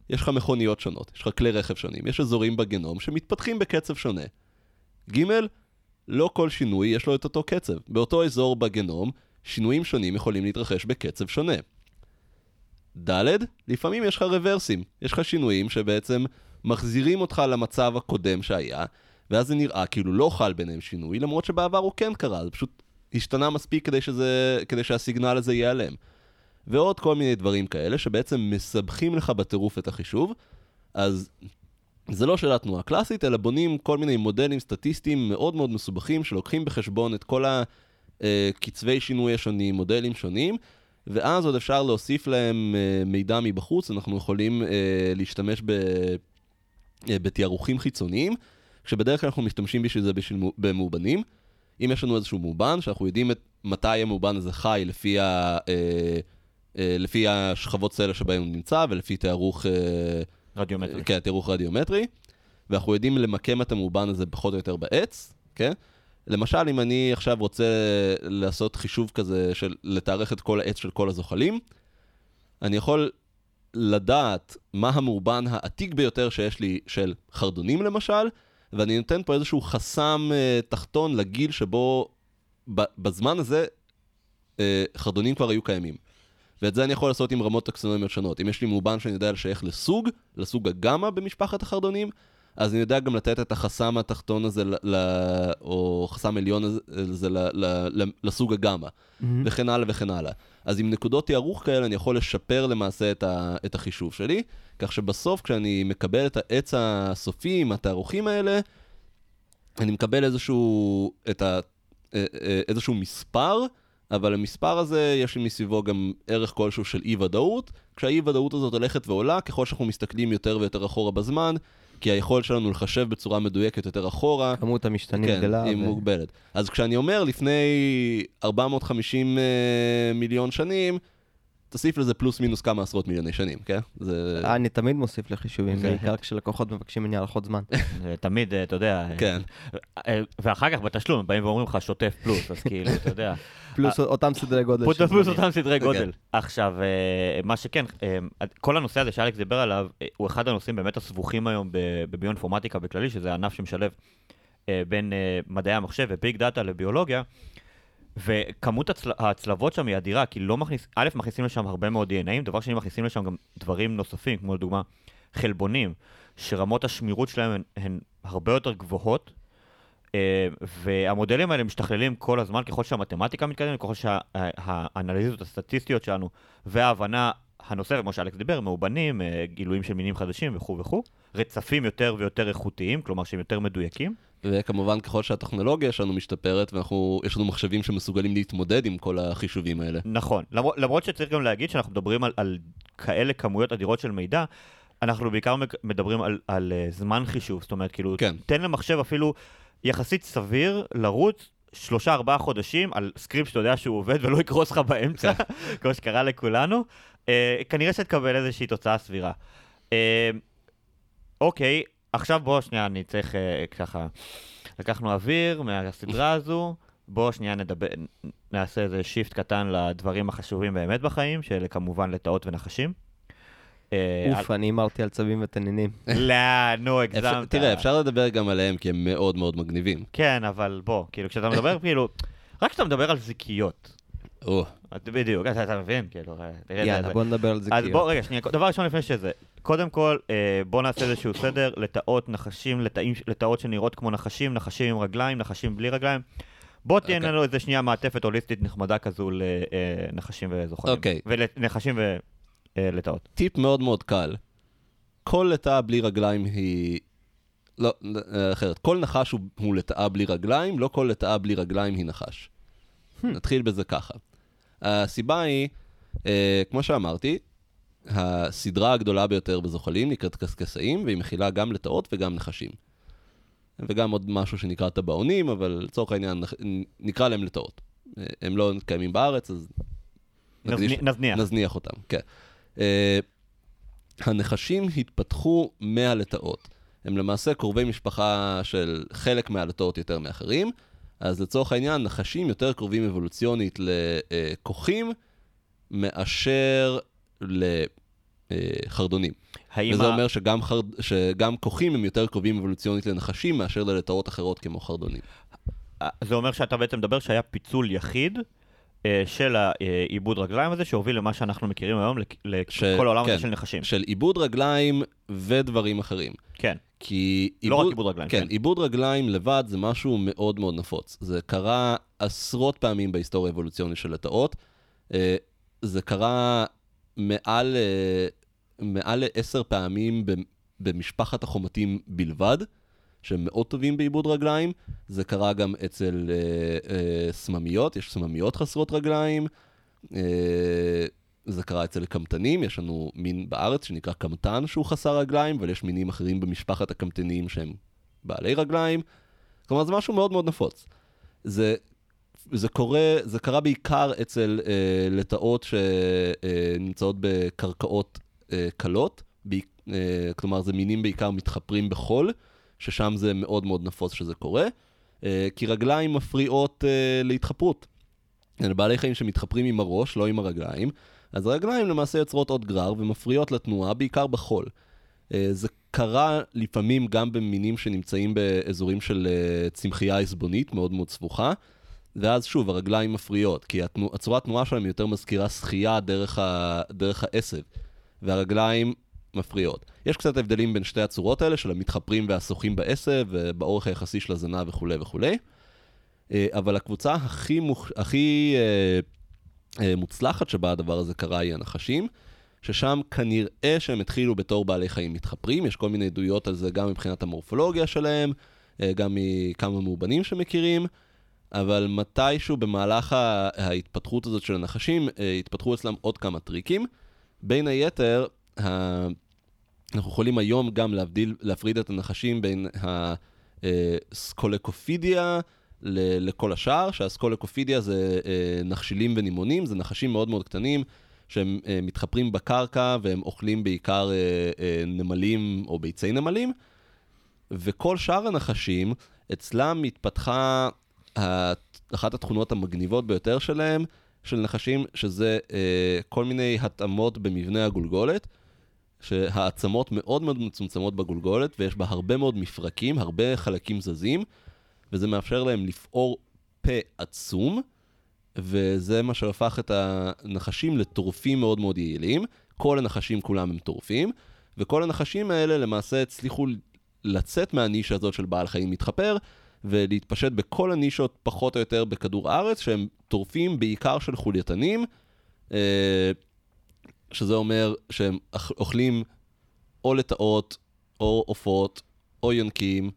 יש לך מכוניות שונות, יש לך כלי רכב שונים, יש אזורים בגנום שמתפתחים בקצב שונה. ג', לא כל שינוי יש לו את אותו קצב. באותו אזור בגנום, שינויים שונים יכולים להתרחש בקצב שונה. ד', לפעמים יש לך רוורסים, יש לך שינויים שבעצם מחזירים אותך למצב הקודם שהיה, ואז זה נראה כאילו לא חל ביניהם שינוי, למרות שבעבר הוא כן קרה, זה פשוט השתנה מספיק כדי, שזה, כדי שהסיגנל הזה ייעלם. ועוד כל מיני דברים כאלה שבעצם מסבכים לך בטירוף את החישוב, אז זה לא שאלת תנועה קלאסית, אלא בונים כל מיני מודלים סטטיסטיים מאוד מאוד מסובכים שלוקחים בחשבון את כל הקצבי שינוי השונים, מודלים שונים, ואז עוד אפשר להוסיף להם אה, מידע מבחוץ, אנחנו יכולים אה, להשתמש ב, אה, בתיארוכים חיצוניים, שבדרך כלל אנחנו משתמשים בשביל זה בשביל, מו- במאובנים. אם יש לנו איזשהו מאובן, שאנחנו יודעים את, מתי המאובן הזה חי לפי, ה, אה, אה, לפי השכבות סלע שבהן הוא נמצא, ולפי תיארוך, אה, רדיומטרי. כן, תיארוך רדיומטרי, ואנחנו יודעים למקם את המאובן הזה פחות או יותר בעץ, כן? למשל, אם אני עכשיו רוצה לעשות חישוב כזה של לתארך את כל העץ של כל הזוחלים, אני יכול לדעת מה המאובן העתיק ביותר שיש לי של חרדונים למשל, ואני נותן פה איזשהו חסם uh, תחתון לגיל שבו בזמן הזה uh, חרדונים כבר היו קיימים. ואת זה אני יכול לעשות עם רמות טקסונומיות שונות. אם יש לי מאובן שאני יודע לשייך לסוג, לסוג הגמא במשפחת החרדונים, אז אני יודע גם לתת את החסם התחתון הזה, ל- או חסם עליון הזה- ל- ל- ל- לסוג הגמא, וכן הלאה וכן הלאה. אז עם נקודות תיארוך כאלה אני יכול לשפר למעשה את, ה- את החישוב שלי, כך שבסוף כשאני מקבל את העץ הסופי עם התארוכים האלה, אני מקבל איזשהו, את ה, אה, אה, איזשהו מספר, אבל למספר הזה יש לי מסביבו גם ערך כלשהו של אי-ודאות, כשהאי-ודאות הזאת הולכת ועולה ככל שאנחנו מסתכלים יותר ויותר אחורה בזמן, כי היכולת שלנו לחשב בצורה מדויקת יותר אחורה, כמות המשתנים כן, גדלה. היא ו- מוגבלת. אז כשאני אומר לפני 450 אה, מיליון שנים, תוסיף לזה פלוס מינוס כמה עשרות מיליוני שנים, כן? זה... אני תמיד מוסיף לחישובים, כן. בעיקר כשלקוחות מבקשים ממני הארכות זמן. תמיד, אה, אתה יודע. כן. אה, ואחר כך בתשלום הם באים ואומרים לך שוטף פלוס, אז כאילו, אתה יודע. פלוס אותם סדרי גודל. פלוס. אותם סדרי כן. גודל. עכשיו, אה, מה שכן, אה, כל הנושא הזה שאלכס דיבר עליו, אה, הוא אחד הנושאים באמת הסבוכים היום בביואינפורמטיקה בכללי, שזה ענף שמשלב אה, בין אה, מדעי המחשב וביג דאטה לביולוגיה, וכמות הצל- ההצלבות שם היא אדירה, כי לא מכניס, א', מכניסים לשם הרבה מאוד DNAים, דבר שני, מכניסים לשם גם דברים נוספים, כמו לדוגמה חלבונים, שרמות השמירות שלהם הן, הן הרבה יותר גבוהות, אה, והמודלים האלה משתכללים כל הזמן ככל שהמתמטיקה מתקדמת, ככל שהאנליזות הסטטיסטיות שלנו וההבנה הנושא, כמו שאלכס דיבר, מאובנים, אה, גילויים של מינים חדשים וכו' וכו', רצפים יותר ויותר איכותיים, כלומר שהם יותר מדויקים. וכמובן ככל שהטכנולוגיה שלנו משתפרת ויש לנו מחשבים שמסוגלים להתמודד עם כל החישובים האלה. נכון, למרות, למרות שצריך גם להגיד שאנחנו מדברים על, על כאלה כמויות אדירות של מידע, אנחנו בעיקר מדברים על, על uh, זמן חישוב, זאת אומרת, כאילו, כן. תן למחשב אפילו יחסית סביר לרוץ שלושה ארבעה חודשים על סקריפט שאתה יודע שהוא עובד ולא יקרוס לך באמצע, כמו שקרה לכולנו, uh, כנראה שתקבל איזושהי תוצאה סבירה. Uh, אוקיי, עכשיו בוא שנייה, אני צריך uh, ככה, לקחנו אוויר מהסדרה הזו. בואו שנייה נדבר, נעשה איזה shift קטן לדברים החשובים באמת בחיים, שאלה כמובן לטאות ונחשים. אה, אוף, אני הימרתי על צבים ותנינים. לא, נו, הגזמת. תראה, אפשר לדבר גם עליהם כי הם מאוד מאוד מגניבים. כן, אבל בוא, כאילו, כשאתה מדבר, כאילו, רק כשאתה מדבר על זיקיות. בדיוק, אתה מבין? כאילו, אה, יאללה. בוא נדבר על זה אז. בוא, רגע, שנייה, דבר ראשון לפני שזה. קודם כל, אה, בוא נעשה איזשהו סדר, לטאות, נחשים, לטאים- לטאות שנראות כמו נחשים, נחשים עם רגליים, נחשים בלי רגליים. בוא תהיה אוקיי. לנו איזה שנייה מעטפת הוליסטית נחמדה כזו לנחשים וזוכרים. אוקיי. ולנחשים ולטאות. טיפ מאוד מאוד קל. כל לטאה בלי רגליים היא לא, אה, אחרת. כל נחש הוא, הוא לטאה בלי רגליים, לא כל לטאה בלי רגליים היא נחש. נתחיל בזה ככה. הסיבה היא, אה, כמו שאמרתי, הסדרה הגדולה ביותר בזוחלים נקראת קשקשאים, והיא מכילה גם לטאות וגם נחשים. וגם עוד משהו שנקרא טבעונים, אבל לצורך העניין נקרא להם לטאות. אה, הם לא קיימים בארץ, אז נקדיש- נזני- נזניח. נזניח אותם, כן. אה, הנחשים התפתחו מהלטאות. הם למעשה קרובי משפחה של חלק מהלטאות יותר מאחרים, אז לצורך העניין, נחשים יותר קרובים אבולוציונית לכוחים מאשר לחרדונים. וזה ה- אומר שגם, חרד... שגם כוחים הם יותר קרובים אבולוציונית לנחשים מאשר ללטאות אחרות כמו חרדונים. זה אומר שאתה בעצם מדבר שהיה פיצול יחיד אה, של העיבוד רגליים הזה, שהוביל למה שאנחנו מכירים היום, לק- ש- לכל העולם הזה כן, של נחשים. של עיבוד רגליים ודברים אחרים. כן. כי לא רק עיבוד רגליים, כן, כן. עיבוד רגליים לבד זה משהו מאוד מאוד נפוץ. זה קרה עשרות פעמים בהיסטוריה האבולוציונית של לטאות. אה, זה קרה מעל, אה, מעל לעשר פעמים במשפחת החומתים בלבד, שהם מאוד טובים בעיבוד רגליים. זה קרה גם אצל אה, אה, סממיות, יש סממיות חסרות רגליים. אה, זה קרה אצל קמטנים, יש לנו מין בארץ שנקרא קמטן שהוא חסר רגליים, אבל יש מינים אחרים במשפחת הקמטנים שהם בעלי רגליים. כלומר, זה משהו מאוד מאוד נפוץ. זה, זה קורה, זה קרה בעיקר אצל אה, לטאות שנמצאות בקרקעות אה, קלות, ב, אה, כלומר, זה מינים בעיקר מתחפרים בחול, ששם זה מאוד מאוד נפוץ שזה קורה, אה, כי רגליים מפריעות אה, להתחפרות. אלה בעלי חיים שמתחפרים עם הראש, לא עם הרגליים, אז הרגליים למעשה יוצרות עוד גרר ומפריעות לתנועה, בעיקר בחול. אה, זה קרה לפעמים גם במינים שנמצאים באזורים של אה, צמחייה עזבונית מאוד מאוד סבוכה, ואז שוב, הרגליים מפריעות, כי התנוע, הצורת תנועה שלהם יותר מזכירה שחייה דרך, ה, דרך העשב, והרגליים מפריעות. יש קצת הבדלים בין שתי הצורות האלה, של המתחפרים והשוחים בעשב, ובאורך היחסי של הזנב וכולי וכולי. אה, אבל הקבוצה הכי, מוכ... הכי אה, אה, מוצלחת שבה הדבר הזה קרה היא הנחשים, ששם כנראה שהם התחילו בתור בעלי חיים מתחפרים, יש כל מיני עדויות על זה גם מבחינת המורפולוגיה שלהם, גם מכמה מאובנים שמכירים, אבל מתישהו במהלך ההתפתחות הזאת של הנחשים, אה, התפתחו אצלם עוד כמה טריקים. בין היתר. אנחנו יכולים היום גם להבדיל, להפריד את הנחשים בין הסקולקופידיה ל- לכל השאר, שהסקולקופידיה זה אה, נחשילים ונימונים, זה נחשים מאוד מאוד קטנים, שהם אה, מתחפרים בקרקע והם אוכלים בעיקר אה, אה, נמלים או ביצי נמלים, וכל שאר הנחשים, אצלם התפתחה אחת התכונות המגניבות ביותר שלהם, של נחשים, שזה אה, כל מיני התאמות במבנה הגולגולת, שהעצמות מאוד מאוד מצומצמות בגולגולת, ויש בה הרבה מאוד מפרקים, הרבה חלקים זזים, וזה מאפשר להם לפעור פה עצום, וזה מה שהפך את הנחשים לטורפים מאוד מאוד יעילים. כל הנחשים כולם הם טורפים, וכל הנחשים האלה למעשה הצליחו לצאת מהנישה הזאת של בעל חיים מתחפר, ולהתפשט בכל הנישות פחות או יותר בכדור הארץ, שהם טורפים בעיקר של חולייתנים, אה, שזה אומר שהם אוכלים או לטאות, או עופות, או יונקים,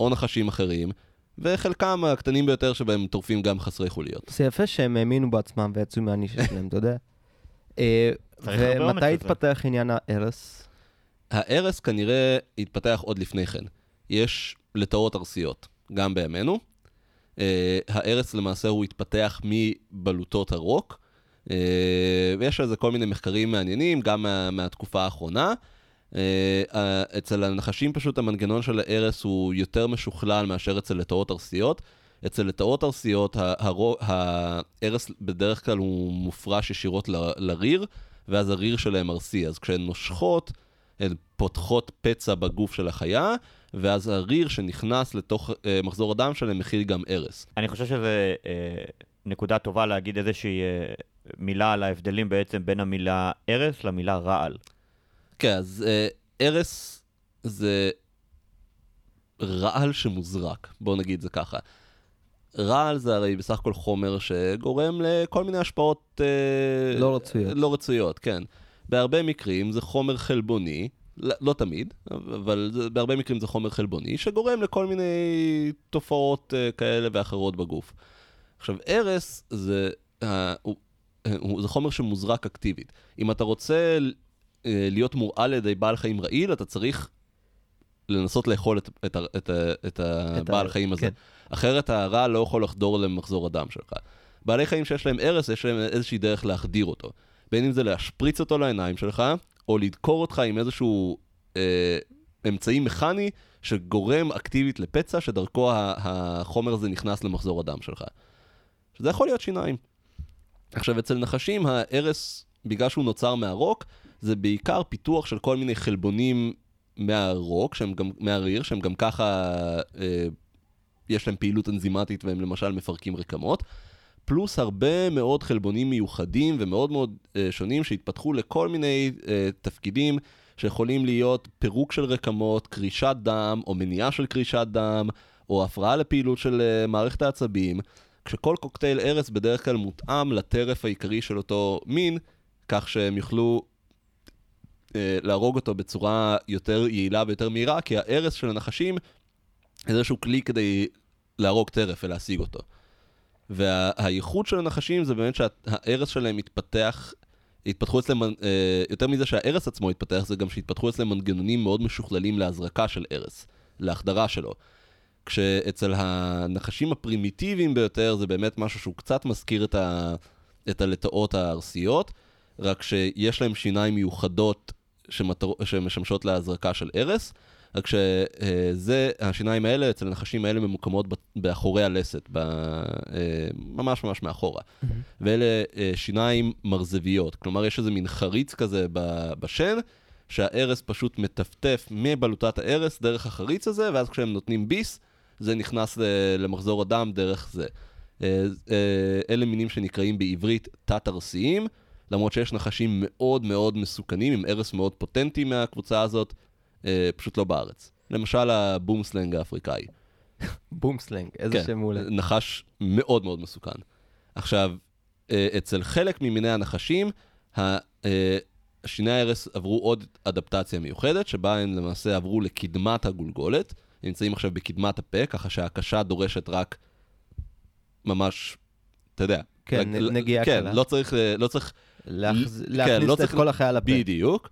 או נחשים אחרים, וחלקם הקטנים ביותר שבהם טורפים גם חסרי חוליות. זה יפה שהם האמינו בעצמם ויצאו מהנישה שלהם, אתה יודע. אה, ומתי. התפתח עניין ההרס? ההרס כנראה התפתח עוד לפני כן. יש לטאות ארסיות, גם בימינו. Uh, ההרס למעשה הוא התפתח מבלוטות הרוק, uh, ויש על זה כל מיני מחקרים מעניינים, גם מה, מהתקופה האחרונה. Uh, uh, אצל הנחשים פשוט המנגנון של ההרס הוא יותר משוכלל מאשר אצל לטאות ארסיות. אצל לטאות ארסיות ה- הרו- ההרס בדרך כלל הוא מופרש ישירות ל- לריר, ואז הריר שלהם ארסי. אז כשהן נושכות, הן פותחות פצע בגוף של החיה, ואז הריר שנכנס לתוך אה, מחזור הדם שלהם מכיל גם הרס. אני חושב שזה אה, נקודה טובה להגיד איזושהי אה, מילה על ההבדלים בעצם בין המילה הרס למילה רעל. כן, אז אה, הרס זה רעל שמוזרק, בואו נגיד זה ככה. רעל זה הרי בסך הכל חומר שגורם לכל מיני השפעות... אה, לא רצויות. לא רצויות, כן. בהרבה מקרים זה חומר חלבוני, לא, לא תמיד, אבל בהרבה מקרים זה חומר חלבוני, שגורם לכל מיני תופעות uh, כאלה ואחרות בגוף. עכשיו, ארס זה, uh, הוא, הוא, זה חומר שמוזרק אקטיבית. אם אתה רוצה uh, להיות מורעל על ידי בעל חיים רעיל, אתה צריך לנסות לאכול את, את, את, את, את הבעל חיים הזה. כן. אחרת הרע לא יכול לחדור למחזור הדם שלך. בעלי חיים שיש להם ארס, יש להם איזושהי דרך להחדיר אותו. בין אם זה להשפריץ אותו לעיניים שלך, או לדקור אותך עם איזשהו אה, אמצעי מכני שגורם אקטיבית לפצע, שדרכו החומר הזה נכנס למחזור הדם שלך. שזה יכול להיות שיניים. עכשיו, אצל נחשים, הארס, בגלל שהוא נוצר מהרוק, זה בעיקר פיתוח של כל מיני חלבונים מהרוק, שהם גם, מהריר, שהם גם ככה, אה, יש להם פעילות אנזימטית והם למשל מפרקים רקמות. פלוס הרבה מאוד חלבונים מיוחדים ומאוד מאוד uh, שונים שהתפתחו לכל מיני uh, תפקידים שיכולים להיות פירוק של רקמות, קרישת דם, או מניעה של קרישת דם, או הפרעה לפעילות של uh, מערכת העצבים, כשכל קוקטייל ארץ בדרך כלל מותאם לטרף העיקרי של אותו מין, כך שהם יוכלו uh, להרוג אותו בצורה יותר יעילה ויותר מהירה, כי הארץ של הנחשים איזשהו כלי כדי להרוג טרף ולהשיג אותו. והייחוד של הנחשים זה באמת שההרס שלהם מתפתח, התפתחו אצלם, אה, יותר מזה שההרס עצמו התפתח, זה גם שהתפתחו אצלם מנגנונים מאוד משוכללים להזרקה של הרס, להחדרה שלו. כשאצל הנחשים הפרימיטיביים ביותר זה באמת משהו שהוא קצת מזכיר את, ה, את הלטאות הארסיות, רק שיש להם שיניים מיוחדות שמטר, שמשמשות להזרקה של הרס. רק שזה, השיניים האלה, אצל הנחשים האלה ממוקמות באחורי הלסת, ב, אה, ממש ממש מאחורה. Mm-hmm. ואלה אה, שיניים מרזביות, כלומר יש איזה מין חריץ כזה בשן, שהארס פשוט מטפטף מבלוטת הארס דרך החריץ הזה, ואז כשהם נותנים ביס, זה נכנס למחזור הדם דרך זה. אה, אלה מינים שנקראים בעברית תת-ארסיים, למרות שיש נחשים מאוד מאוד מסוכנים, עם ארס מאוד פוטנטי מהקבוצה הזאת, אה, פשוט לא בארץ. למשל הבומסלנג האפריקאי. בומסלנג, איזה כן, שם מעולה. נחש מאוד מאוד מסוכן. עכשיו, אה, אצל חלק ממיני הנחשים, אה, שיני ההרס עברו עוד אדפטציה מיוחדת, שבה הם למעשה עברו לקדמת הגולגולת. נמצאים עכשיו בקדמת הפה, ככה שהקשה דורשת רק ממש, אתה יודע. כן, רק, נגיעה כן, קלה. כן, לא צריך... לא צריך להכניס כן, לא את צריך, כל החיה לפה. בדיוק.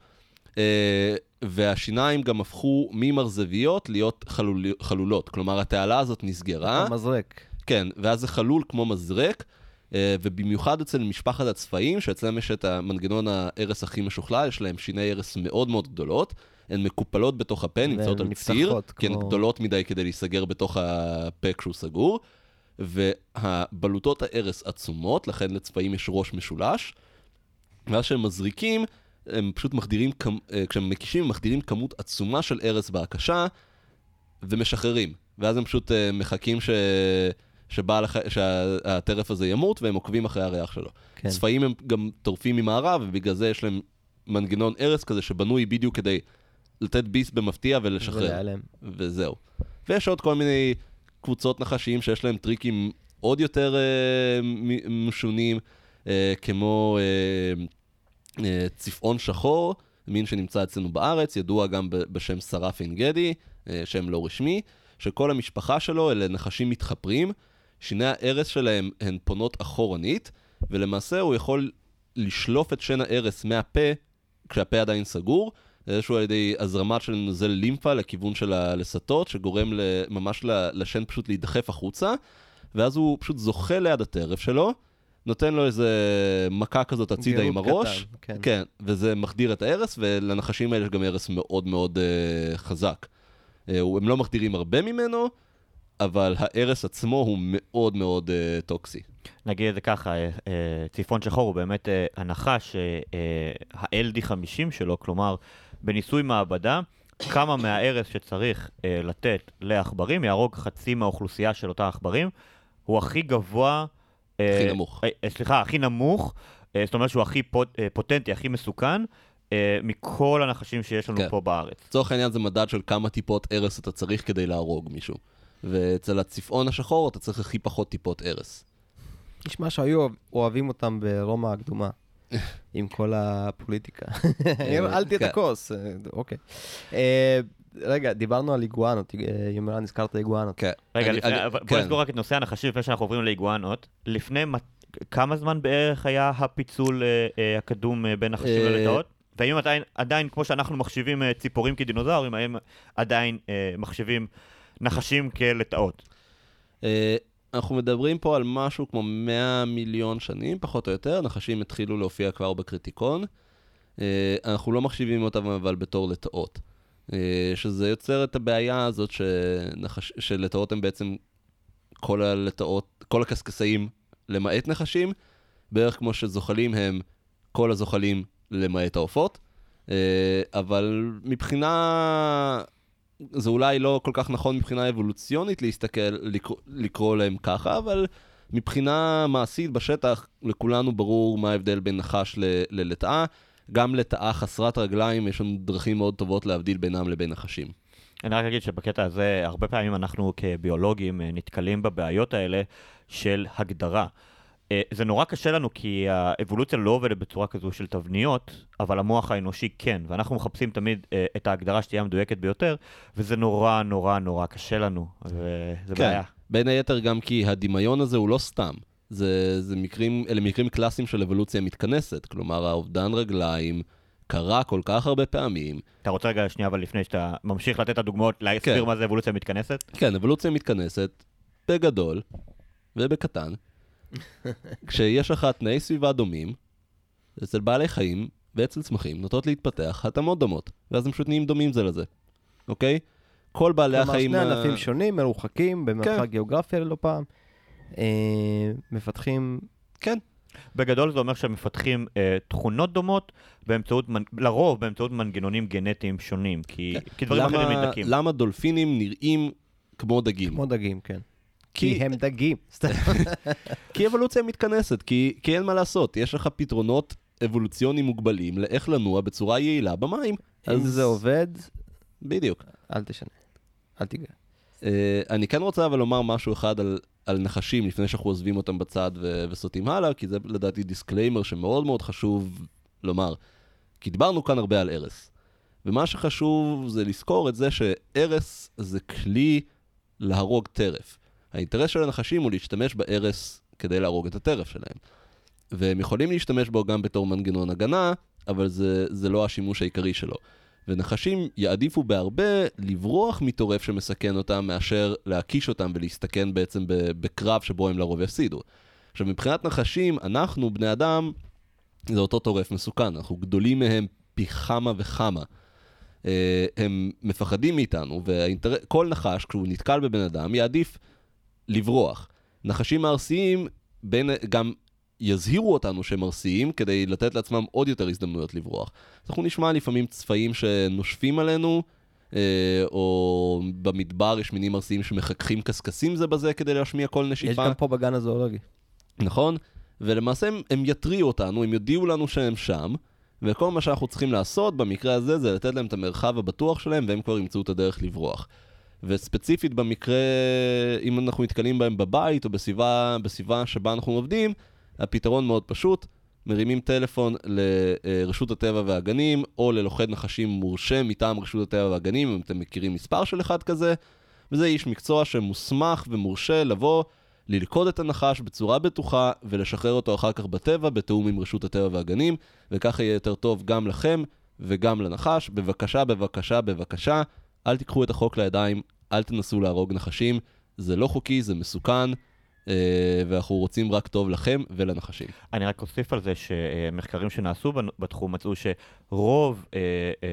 והשיניים גם הפכו ממרזביות להיות חלול, חלולות. כלומר, התעלה הזאת נסגרה. מזרק. כן, ואז זה חלול כמו מזרק, אה, ובמיוחד אצל משפחת הצפעים, שאצלם יש את המנגנון ההרס הכי משוכלל, יש להם שיני הרס מאוד מאוד גדולות. הן מקופלות בתוך הפה, נמצאות על ציר, כמו... כי הן גדולות מדי כדי להיסגר בתוך הפה כשהוא סגור. והבלוטות ההרס עצומות, לכן לצפעים יש ראש משולש. ואז כשהם מזריקים, הם פשוט מחדירים, אה, כשהם מקישים, הם מחדירים כמות עצומה של ארס בהקשה, ומשחררים. ואז הם פשוט אה, מחכים ש... שבעל הח... שהטרף הזה ימות, והם עוקבים אחרי הריח שלו. כן. צפעים הם גם טורפים ממערב, ובגלל זה יש להם מנגנון ארס כזה שבנוי בדיוק כדי לתת ביס במפתיע ולשחרר. ולהיעלם. וזהו. ויש עוד כל מיני קבוצות נחשיים שיש להם טריקים עוד יותר אה, משונים, אה, כמו... אה, צפעון שחור, מין שנמצא אצלנו בארץ, ידוע גם בשם שרף עין גדי, אה, שם לא רשמי, שכל המשפחה שלו אלה נחשים מתחפרים, שיני הארס שלהם הן פונות אחורנית, ולמעשה הוא יכול לשלוף את שן הארס מהפה, כשהפה עדיין סגור, איזשהו על ידי הזרמה של נוזל לימפה לכיוון של הלסתות, שגורם ממש לשן פשוט להידחף החוצה, ואז הוא פשוט זוכה ליד הטרף שלו, נותן לו איזה מכה כזאת הצידה עם הראש, קטן, כן. כן, וזה מחדיר את ההרס, ולנחשים האלה יש גם הרס מאוד מאוד uh, חזק. Uh, הם לא מחדירים הרבה ממנו, אבל ההרס עצמו הוא מאוד מאוד uh, טוקסי. נגיד את זה ככה, ציפון שחור הוא באמת הנחש ה-LD50 שלו, כלומר, בניסוי מעבדה, כמה מההרס שצריך uh, לתת לעכברים, יהרוג חצי מהאוכלוסייה של אותה עכברים, הוא הכי גבוה הכי אה, נמוך. אה, אה, סליחה, הכי נמוך, זאת אומרת שהוא הכי פוטנטי, הכי מסוכן. מכל הנחשים שיש לנו כן. פה בארץ. לצורך העניין זה מדד של כמה טיפות ארס אתה צריך כדי להרוג מישהו. ואצל הצפעון השחור אתה צריך הכי פחות טיפות ארס. נשמע שהיו אוהבים אותם ברומא הקדומה. עם כל הפוליטיקה. אל תהיה את כן. הכוס, אוקיי. רגע, דיברנו על איגואנות, אה, יומרן, הזכרת איגואנות. כן. רגע, אני- לפני- אני- אבל בוא כן. נסגור רק את נושא הנחשים לפני שאנחנו עוברים לאיגואנות. לפני כמה זמן בערך היה הפיצול אה, אה, הקדום אה, בין נחשים ללטאות? והאם עדיין, עדיין, כמו שאנחנו מחשיבים ציפורים כדינוזאורים, האם עדיין אה, מחשיבים נחשים כלטאות? אה, אנחנו מדברים פה על משהו כמו 100 מיליון שנים, פחות או יותר. נחשים התחילו להופיע כבר בקריטיקון. אה, אנחנו לא מחשיבים אותם אבל בתור לטאות. אה, שזה יוצר את הבעיה הזאת שנחש... שלטאות הם בעצם כל הלטאות, כל הקשקשאים למעט נחשים, בערך כמו שזוחלים הם כל הזוחלים למעט העופות. אה, אבל מבחינה... זה אולי לא כל כך נכון מבחינה אבולוציונית להסתכל, לקרוא, לקרוא להם ככה, אבל מבחינה מעשית בשטח, לכולנו ברור מה ההבדל בין נחש ללטאה. גם לטאה חסרת רגליים, יש לנו דרכים מאוד טובות להבדיל בינם לבין נחשים. אני רק אגיד שבקטע הזה, הרבה פעמים אנחנו כביולוגים אה, נתקלים בבעיות האלה של הגדרה. אה, זה נורא קשה לנו כי האבולוציה לא עובדת בצורה כזו של תבניות, אבל המוח האנושי כן, ואנחנו מחפשים תמיד אה, את ההגדרה שתהיה המדויקת ביותר, וזה נורא נורא נורא קשה לנו, וזה בעיה. בין היתר גם כי הדמיון הזה הוא לא סתם. זה, זה מקרים, אלה מקרים קלאסיים של אבולוציה מתכנסת. כלומר, האובדן רגליים קרה כל כך הרבה פעמים. אתה רוצה רגע שנייה, אבל לפני שאתה ממשיך לתת את הדוגמאות, להסביר כן. מה זה אבולוציה מתכנסת? כן, אבולוציה מתכנסת בגדול ובקטן, כשיש לך תנאי סביבה דומים, אצל בעלי חיים ואצל צמחים נוטות להתפתח התאמות דומות, ואז הם פשוט נהיים דומים זה לזה, אוקיי? כל בעלי כלומר, החיים... שני ה- ענפים שונים, מרוחקים, במרחק כן. גיאוגרפי לא פעם. אה, מפתחים, כן, בגדול זה אומר שהם מפתחים אה, תכונות דומות, באמצעות, לרוב באמצעות מנגנונים גנטיים שונים, כי, כי דברים למה- אחרים נבדקים. למה דולפינים נראים כמו דגים? כמו דגים, כן. כי- כי הם דגים. כי אבולוציה מתכנסת, כי, כי אין מה לעשות, יש לך פתרונות אבולוציוניים מוגבלים לאיך לנוע בצורה יעילה במים. אם זה עובד, בדיוק. אל תשנה. אל תיגע. אה, אני כן רוצה אבל לומר משהו אחד על, על נחשים לפני שאנחנו עוזבים אותם בצד ו- וסוטים הלאה, כי זה לדעתי disclaimer שמאוד מאוד חשוב לומר. כי דיברנו כאן הרבה על ארס. ומה שחשוב זה לזכור את זה שארס זה כלי להרוג טרף. האינטרס של הנחשים הוא להשתמש בארס כדי להרוג את הטרף שלהם. והם יכולים להשתמש בו גם בתור מנגנון הגנה, אבל זה, זה לא השימוש העיקרי שלו. ונחשים יעדיפו בהרבה לברוח מטורף שמסכן אותם, מאשר להקיש אותם ולהסתכן בעצם בקרב שבו הם לרוב יפסידו. עכשיו, מבחינת נחשים, אנחנו, בני אדם, זה אותו טורף מסוכן, אנחנו גדולים מהם פי כמה וכמה. אה, הם מפחדים מאיתנו, וכל נחש, כשהוא נתקל בבן אדם, יעדיף לברוח. נחשים ארסיים, בין, גם יזהירו אותנו שהם ארסיים, כדי לתת לעצמם עוד יותר הזדמנויות לברוח. אז אנחנו נשמע לפעמים צפעים שנושפים עלינו, אה, או במדבר יש מינים ארסיים שמחככים קשקשים זה בזה כדי להשמיע יש נשיפה. גם פה בגן הזואולוגי. נכון? ולמעשה הם, הם יתריעו אותנו, הם יודיעו לנו שהם שם, וכל מה שאנחנו צריכים לעשות במקרה הזה זה לתת להם את המרחב הבטוח שלהם, והם כבר ימצאו את הדרך לברוח. וספציפית במקרה, אם אנחנו נתקלים בהם בבית או בסביבה, בסביבה שבה אנחנו עובדים, הפתרון מאוד פשוט, מרימים טלפון לרשות הטבע והגנים, או ללוכד נחשים מורשה מטעם רשות הטבע והגנים, אם אתם מכירים מספר של אחד כזה, וזה איש מקצוע שמוסמך ומורשה לבוא, ללכוד את הנחש בצורה בטוחה, ולשחרר אותו אחר כך בטבע, בתיאום עם רשות הטבע והגנים, וככה יהיה יותר טוב גם לכם וגם לנחש. בבקשה, בבקשה, בבקשה, אל תיקחו את החוק לידיים, אל תנסו להרוג נחשים, זה לא חוקי, זה מסוכן, ואנחנו רוצים רק טוב לכם ולנחשים. אני רק אוסיף על זה שמחקרים שנעשו בתחום מצאו שרוב אה, אה,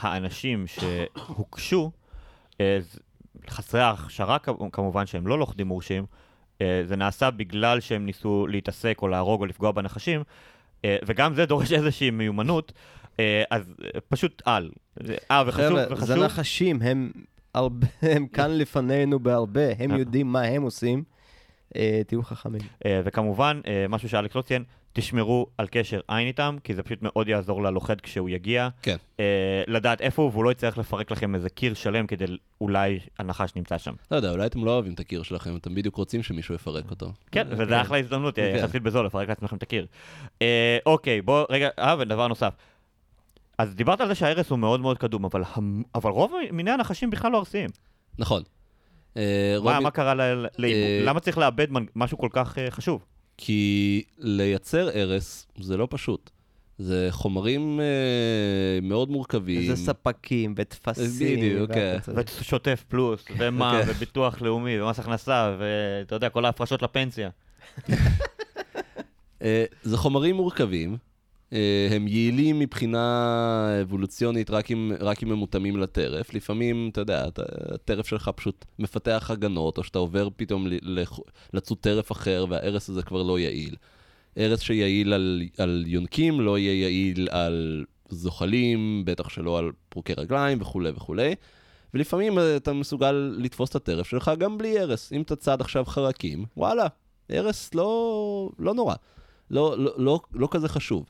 האנשים שהוקשו, אה, חסרי ההכשרה כמובן שהם לא לוכדים מורשים, אה, זה נעשה בגלל שהם ניסו להתעסק או להרוג או לפגוע בנחשים, אה, וגם זה דורש איזושהי מיומנות, אה, אז אה, פשוט על. זה- אה, וחשוב, וחשוב, זה נחשים, הם הרבה- הם כאן לפנינו בהרבה, הם אה. יודעים מה הם עושים. אה, תהיו חכמים. אה, וכמובן, אה, משהו שאלכס לא ציין, תשמרו על קשר עין איתם, כי זה פשוט מאוד יעזור ללוכד כשהוא יגיע. כן. אה, לדעת איפה הוא, והוא לא יצטרך לפרק לכם איזה קיר שלם כדי אולי הנחש נמצא שם. לא יודע, אולי אתם לא אוהבים את הקיר שלכם, אתם בדיוק רוצים שמישהו יפרק אותו. כן, וזה אחלה הזדמנות, כן. יחסית בזול, לפרק לעצמכם את הקיר. אה, אוקיי, בוא, רגע, אה, ודבר נוסף. אז דיברת על זה שההרס הוא מאוד מאוד קדום, אבל, אבל רוב מיני הנחשים בכלל לא ארסיים. נכון. אה, מה, מה קרה ל... ל- אה, למה צריך לאבד משהו כל כך אה, חשוב? כי לייצר הרס זה לא פשוט. זה חומרים אה, מאוד מורכבים. זה ספקים וטפסים. בדיוק, כן. ושוטף פלוס, ומע"מ, כן. וביטוח לאומי, ומס הכנסה, ואתה יודע, כל ההפרשות לפנסיה. אה, זה חומרים מורכבים, הם יעילים מבחינה אבולוציונית רק אם, רק אם הם מותאמים לטרף. לפעמים, אתה יודע, הטרף שלך פשוט מפתח הגנות, או שאתה עובר פתאום לצוד טרף אחר, וההרס הזה כבר לא יעיל. הרס שיעיל על, על יונקים לא יהיה יעיל על זוחלים, בטח שלא על פרוקי רגליים וכולי וכולי. ולפעמים אה, אתה מסוגל לתפוס את הטרף שלך גם בלי הרס. אם אתה צד עכשיו חרקים, וואלה, הרס לא, לא נורא. לא, לא, לא, לא כזה חשוב.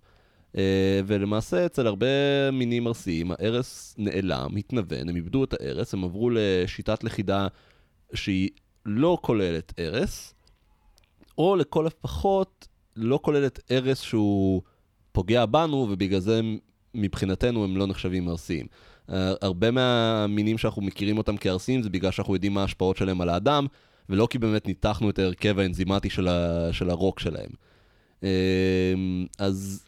Uh, ולמעשה אצל הרבה מינים ארסיים, ההרס נעלם, התנוון, הם איבדו את ההרס, הם עברו לשיטת לכידה שהיא לא כוללת הרס, או לכל הפחות לא כוללת הרס שהוא פוגע בנו, ובגלל זה מבחינתנו הם לא נחשבים ארסיים. Uh, הרבה מהמינים שאנחנו מכירים אותם כארסיים זה בגלל שאנחנו יודעים מה ההשפעות שלהם על האדם, ולא כי באמת ניתחנו את ההרכב האנזימטי של, ה, של הרוק שלהם. אמ, אז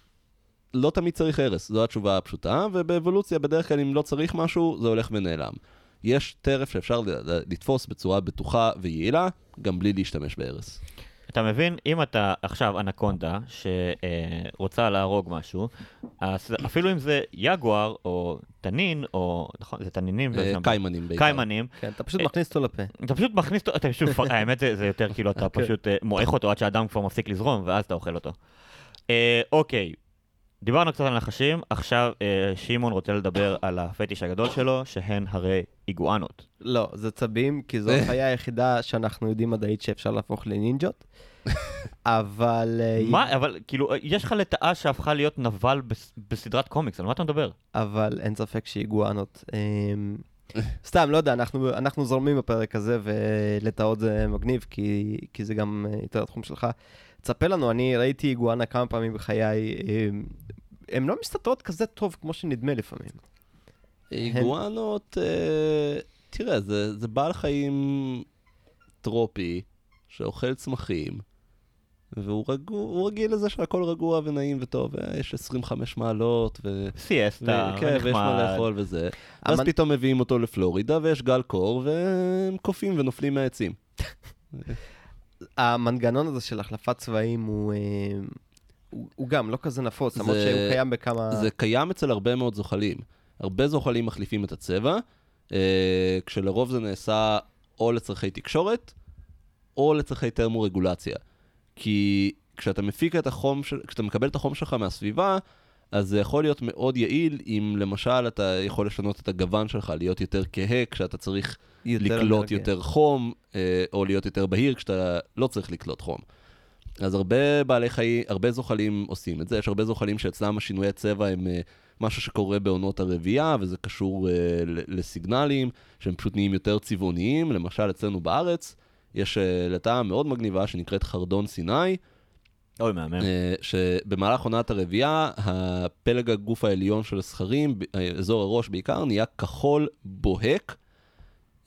לא תמיד צריך הרס, זו התשובה הפשוטה, ובאבולוציה בדרך כלל אם לא צריך משהו, זה הולך ונעלם. יש טרף שאפשר לתפוס בצורה בטוחה ויעילה, גם בלי להשתמש בהרס. אתה מבין, אם אתה עכשיו אנקונדה שרוצה להרוג משהו, אז אפילו אם זה יגואר או תנין, או, נכון, זה תנינים, אה, קיימנים בעיקר. קיימנים, כן, אתה פשוט מכניס אותו לפה. אתה פשוט מכניס אותו, אתה פשוט, האמת זה, יותר כאילו אתה כן. פשוט אה, מועך אותו עד שהדם כבר מפסיק לזרום, ואז אתה אוכל אותו. אה, אוקיי, דיברנו קצת על נחשים, עכשיו אה, שמעון רוצה לדבר על הפטיש הגדול שלו, שהן הרי איגואנות. לא, זה צבים, כי זו החיה היחידה שאנחנו יודעים מדעית שאפשר להפוך לנינג'ות. אבל... אה, מה, אבל כאילו, אה, יש לך לטאה שהפכה להיות נבל בס- בסדרת קומיקס, על מה אתה מדבר? אבל אין ספק שאיגואנות. אמ, סתם, לא יודע, אנחנו, אנחנו זורמים בפרק הזה, ולטאות זה מגניב, כי, כי זה גם אה, יותר התחום שלך. תספר לנו, אני ראיתי איגואנה כמה פעמים בחיי, אמ, הן לא מסתתרות כזה טוב כמו שנדמה לפעמים. איגואנות, אה, תראה, זה, זה בעל חיים טרופי, שאוכל צמחים, והוא רגוע, רגיל לזה שהכל רגוע ונעים וטוב, יש 25 מעלות, ו... סיאסטה, ו- כן, ויש מה לאכול וזה. ואז המנ- פתאום מביאים אותו לפלורידה, ויש גל קור, והם קופאים ונופלים מהעצים. המנגנון הזה של החלפת צבעים הוא, אמ, הוא, הוא גם לא כזה נפוץ, למרות שהוא קיים בכמה... זה קיים אצל הרבה מאוד זוחלים. הרבה זוחלים מחליפים את הצבע, אה, כשלרוב זה נעשה או לצורכי תקשורת, או לצורכי תרמורגולציה. כי כשאתה מפיק את החום, של, כשאתה מקבל את החום שלך מהסביבה, אז זה יכול להיות מאוד יעיל אם למשל אתה יכול לשנות את הגוון שלך, להיות יותר כהה כשאתה צריך יותר לקלוט אלרגיה. יותר חום, אה, או להיות יותר בהיר כשאתה לא צריך לקלוט חום. אז הרבה בעלי חיים, הרבה זוחלים עושים את זה, יש הרבה זוחלים שאצלם השינויי צבע הם אה, משהו שקורה בעונות הרבייה, וזה קשור אה, לסיגנלים, שהם פשוט נהיים יותר צבעוניים, למשל אצלנו בארץ, יש לטאה מאוד מגניבה שנקראת חרדון סיני, אוי, מהמם. אה, שבמהלך עונת הרבייה, הפלג הגוף העליון של הזכרים, אה, אזור הראש בעיקר, נהיה כחול בוהק,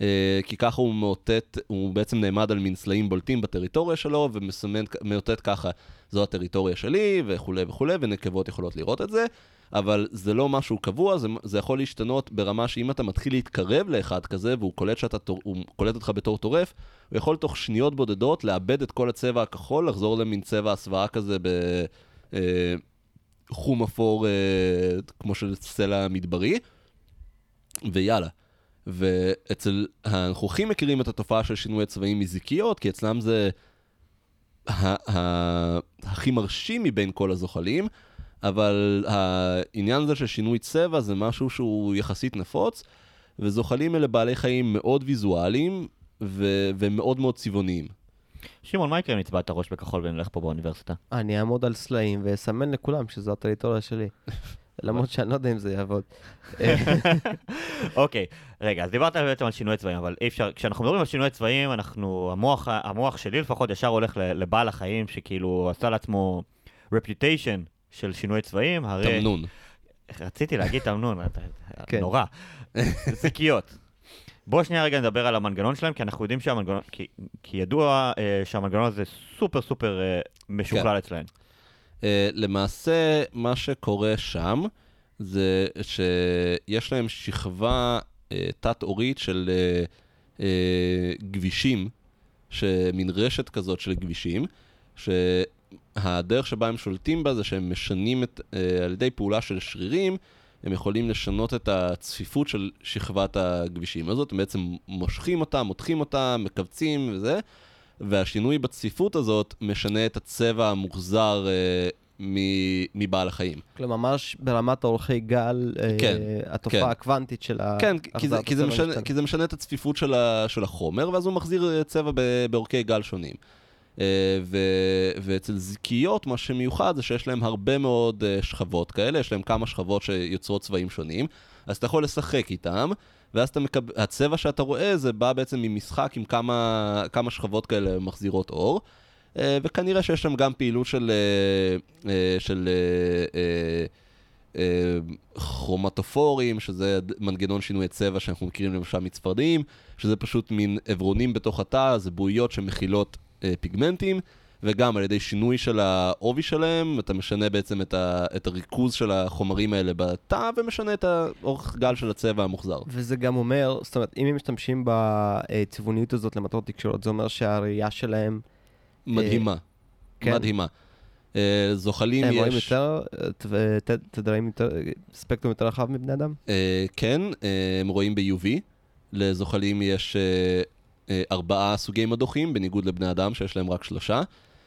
אה, כי ככה הוא מאותת, הוא בעצם נעמד על מין סלעים בולטים בטריטוריה שלו, ומסמן, מאותת ככה, זו הטריטוריה שלי, וכולי וכולי, ונקבות יכולות לראות את זה, אבל זה לא משהו קבוע, זה, זה יכול להשתנות ברמה שאם אתה מתחיל להתקרב לאחד כזה, והוא קולט, שאתה, קולט אותך בתור טורף, הוא יכול תוך שניות בודדות לאבד את כל הצבע הכחול, לחזור למין צבע הסוואה כזה ב... אה, חום אפור אה, כמו של סלע מדברי, ויאללה. ואצל האנכרוכים מכירים את התופעה של שינוי צבעים מזיקיות, כי אצלם זה הכי מרשים מבין כל הזוחלים, אבל העניין הזה של שינוי צבע זה משהו שהוא יחסית נפוץ, וזוחלים אלה בעלי חיים מאוד ויזואליים ו- ומאוד מאוד צבעוניים. שמעון, מה יקרה אם נצבע את הראש בכחול ונלך פה באוניברסיטה? אני אעמוד על סלעים ואסמן לכולם שזו הטריטוריה שלי. למרות שאני לא יודע אם זה יעבוד. אוקיי, רגע, אז דיברת בעצם על שינוי צבעים, אבל אי אפשר, כשאנחנו מדברים על שינוי צבעים, אנחנו, המוח, המוח שלי לפחות ישר הולך ל- לבעל החיים, שכאילו עשה לעצמו reputation של שינוי צבעים, הרי... תמנון. רציתי להגיד תמנון, כן. נורא. זיקיות. בואו שנייה רגע נדבר על המנגנון שלהם, כי אנחנו יודעים שהמנגנון, כי, כי ידוע אה, שהמנגנון הזה סופר סופר אה, משוכלל אצלהם. Uh, למעשה, מה שקורה שם, זה שיש להם שכבה uh, תת-עורית של uh, uh, גבישים, שמין רשת כזאת של גבישים, שהדרך שבה הם שולטים בה זה שהם משנים את, uh, על ידי פעולה של שרירים, הם יכולים לשנות את הצפיפות של שכבת הגבישים הזאת, הם בעצם מושכים אותה, מותחים אותה, מכווצים וזה, והשינוי בצפיפות הזאת משנה את הצבע המוחזר אה, מ- מבעל החיים. כלומר, ממש ברמת האורכי גל, אה, כן, התופעה כן. הקוונטית של ה... כן, כי זה, כי, זה משנה. כי זה משנה את הצפיפות של, ה, של החומר, ואז הוא מחזיר צבע באורכי גל שונים. אה, ו, ואצל זיקיות, מה שמיוחד זה שיש להם הרבה מאוד אה, שכבות כאלה, יש להם כמה שכבות שיוצרות צבעים שונים, אז אתה יכול לשחק איתם, ואז מקב... הצבע שאתה רואה זה בא בעצם ממשחק עם כמה, כמה שכבות כאלה מחזירות אור. אה, וכנראה שיש שם גם פעילות של, אה, אה, של אה, אה, אה, כרומטופורים, שזה מנגנון שינוי צבע שאנחנו מכירים למשל מצפרדעים, שזה פשוט מין עברונים בתוך התא, זה בועיות שמכילות פיגמנטים, וגם על ידי שינוי של העובי שלהם, אתה משנה בעצם את, ה, את הריכוז של החומרים האלה בתא, ומשנה את האורך גל של הצבע המוחזר. וזה גם אומר, זאת אומרת, אם הם משתמשים בצבעוניות הזאת למטרות תקשורת, זה אומר שהראייה שלהם, מדהימה. כן. מדהימה. אה, זוחלים הם יש... רואים יותר, אה, תדרים יותר, ספקטרום יותר רחב מבני אדם? אה, כן, אה, הם רואים ב-UV. לזוחלים יש אה, אה, ארבעה סוגי מדוחים, בניגוד לבני אדם שיש להם רק שלושה,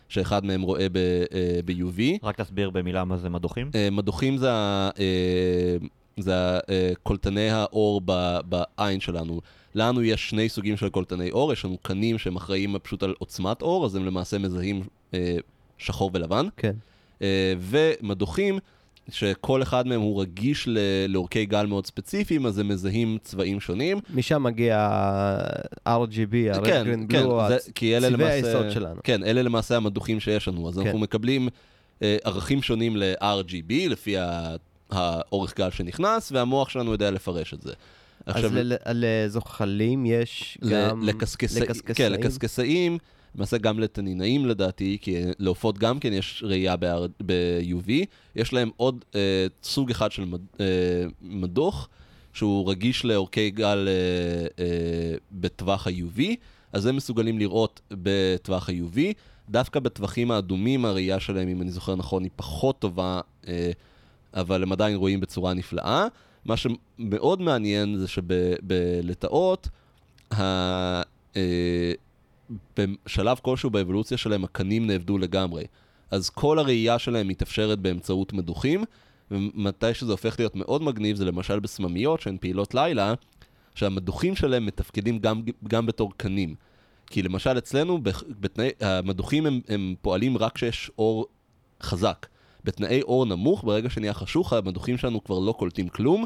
שאחד מהם רואה אה, ב-UV. רק תסביר במילה מה זה מדוחים. אה, מדוחים זה, אה, זה אה, קולטני האור בעין שלנו. לנו יש שני סוגים של קולטני אור, יש לנו קנים שהם אחראים פשוט על עוצמת אור, אז הם למעשה מזהים אה, שחור ולבן. כן. אה, ומדוחים, שכל אחד מהם הוא רגיש לאורכי גל מאוד ספציפיים, אז הם מזהים צבעים שונים. משם מגיע ה-RGB, ה-Red כן, Green כן, Blue, זה, כי אלה צבעי למעשה... היסוד שלנו. כן, אלה למעשה המדוחים שיש לנו. אז כן. אנחנו מקבלים אה, ערכים שונים ל-RGB, לפי האורך גל שנכנס, והמוח שלנו יודע לפרש את זה. אז ל- לזוחלים יש גם לקסקסאים. כן, לקסקסאים, למעשה גם לתנינאים לדעתי, כי לעופות גם כן יש ראייה ב-UV, יש להם עוד אה, סוג אחד של מד, אה, מדוך, שהוא רגיש לאורכי גל אה, אה, בטווח ה-UV, אז הם מסוגלים לראות בטווח ה-UV, דווקא בטווחים האדומים הראייה שלהם, אם אני זוכר נכון, היא פחות טובה, אה, אבל הם עדיין רואים בצורה נפלאה. מה שמאוד מעניין זה שבלטאות, אה, בשלב כלשהו באבולוציה שלהם הקנים נאבדו לגמרי. אז כל הראייה שלהם מתאפשרת באמצעות מדוחים, ומתי שזה הופך להיות מאוד מגניב זה למשל בסממיות שהן פעילות לילה, שהמדוחים שלהם מתפקדים גם, גם בתור קנים. כי למשל אצלנו, בתנאי, המדוחים הם, הם פועלים רק כשיש אור חזק. בתנאי אור נמוך, ברגע שנהיה חשוך, המדוחים שלנו כבר לא קולטים כלום,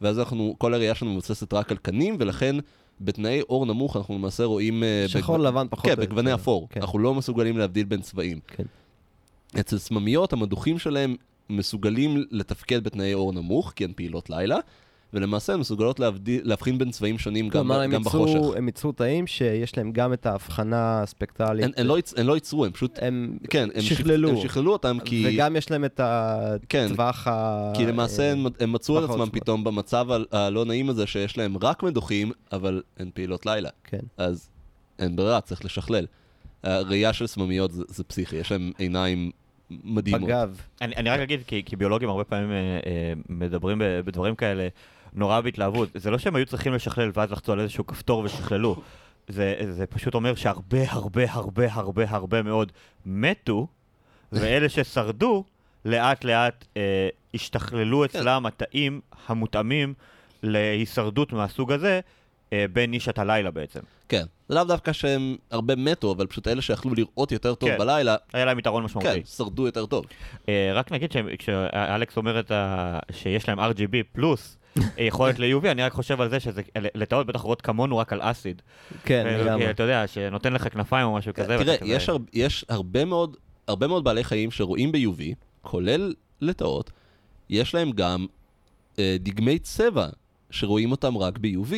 ואז אנחנו, כל הראייה שלנו מבוססת רק על קנים, ולכן בתנאי אור נמוך אנחנו למעשה רואים... אה, שחור בגו- לבן פחות כן. בגווני אפור. כן. אנחנו לא מסוגלים להבדיל בין צבעים. כן. אצל סממיות, המדוחים שלהם מסוגלים לתפקד בתנאי אור נמוך, כי הן פעילות לילה, ולמעשה הן מסוגלות להבדיל, להבחין בין צבעים שונים גם, כלומר, הם גם ייצרו- בחושך. הם ייצרו תאים שיש להם גם את ההבחנה הספקטרלית. הן, לא, ייצ- הן לא ייצרו, הם פשוט... הם כן, הם שכללו. הם שכללו אותם כי... וגם יש להם את כן. הטווח ה... כי למעשה אה, הם, הם מצאו את עצמם. פתאום במצב הלא נעים הזה שיש להם רק מדוחים, אבל הן פעילות לילה. כן. אז אין ברירה, צריך לשכלל. הראייה של סממיות זה, זה פסיכי, יש להם עיניים מדהימות. בגב. אני, אני רק אגיד, כי, כי ביולוגים הרבה פעמים אה, אה, מדברים ב- בדברים כאלה נורא בהתלהבות. זה לא שהם היו צריכים לשכלל ואז לחצו על איזשהו כפתור ושכללו. זה, זה פשוט אומר שהרבה הרבה הרבה הרבה הרבה מאוד מתו, ואלה ששרדו, לאט לאט אה, השתכללו אצלם התאים המותאמים להישרדות מהסוג הזה, אה, בנישת הלילה בעצם. כן. זה לאו דווקא שהם הרבה מתו, אבל פשוט אלה שיכלו לראות יותר טוב כן. בלילה, היה להם יתרון משמעותי. כן, שרדו יותר טוב. אה, רק נגיד שכשאלכס אומר ה... שיש להם RGB פלוס יכולת ל-UV, אני רק חושב על זה שזה, לטעות בטח רואות כמונו רק על אסיד. כן, אה, לגמרי. אתה יודע, שנותן לך כנפיים או משהו כזה. תראה, יש, הר, יש הרבה, מאוד, הרבה מאוד בעלי חיים שרואים ב-UV, כולל לטאות, יש להם גם אה, דגמי צבע שרואים אותם רק ב-UV.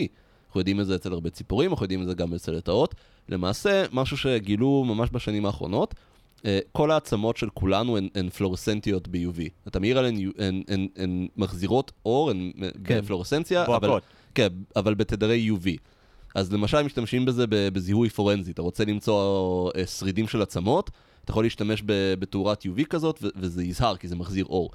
אנחנו יודעים את זה אצל הרבה ציפורים, אנחנו יודעים את זה גם אצל לטאות. למעשה, משהו שגילו ממש בשנים האחרונות, אה, כל העצמות של כולנו הן, הן פלורסנטיות ב-UV. אתה מעיר עליהן, הן, הן, הן מחזירות אור, הן כן. בפלורסנציה, אבל. כן, אבל בתדרי UV. אז למשל משתמשים בזה בזיהוי פורנזי, אתה רוצה למצוא אה, שרידים של עצמות, אתה יכול להשתמש בתאורת UV כזאת, וזה יזהר, כי זה מחזיר אור.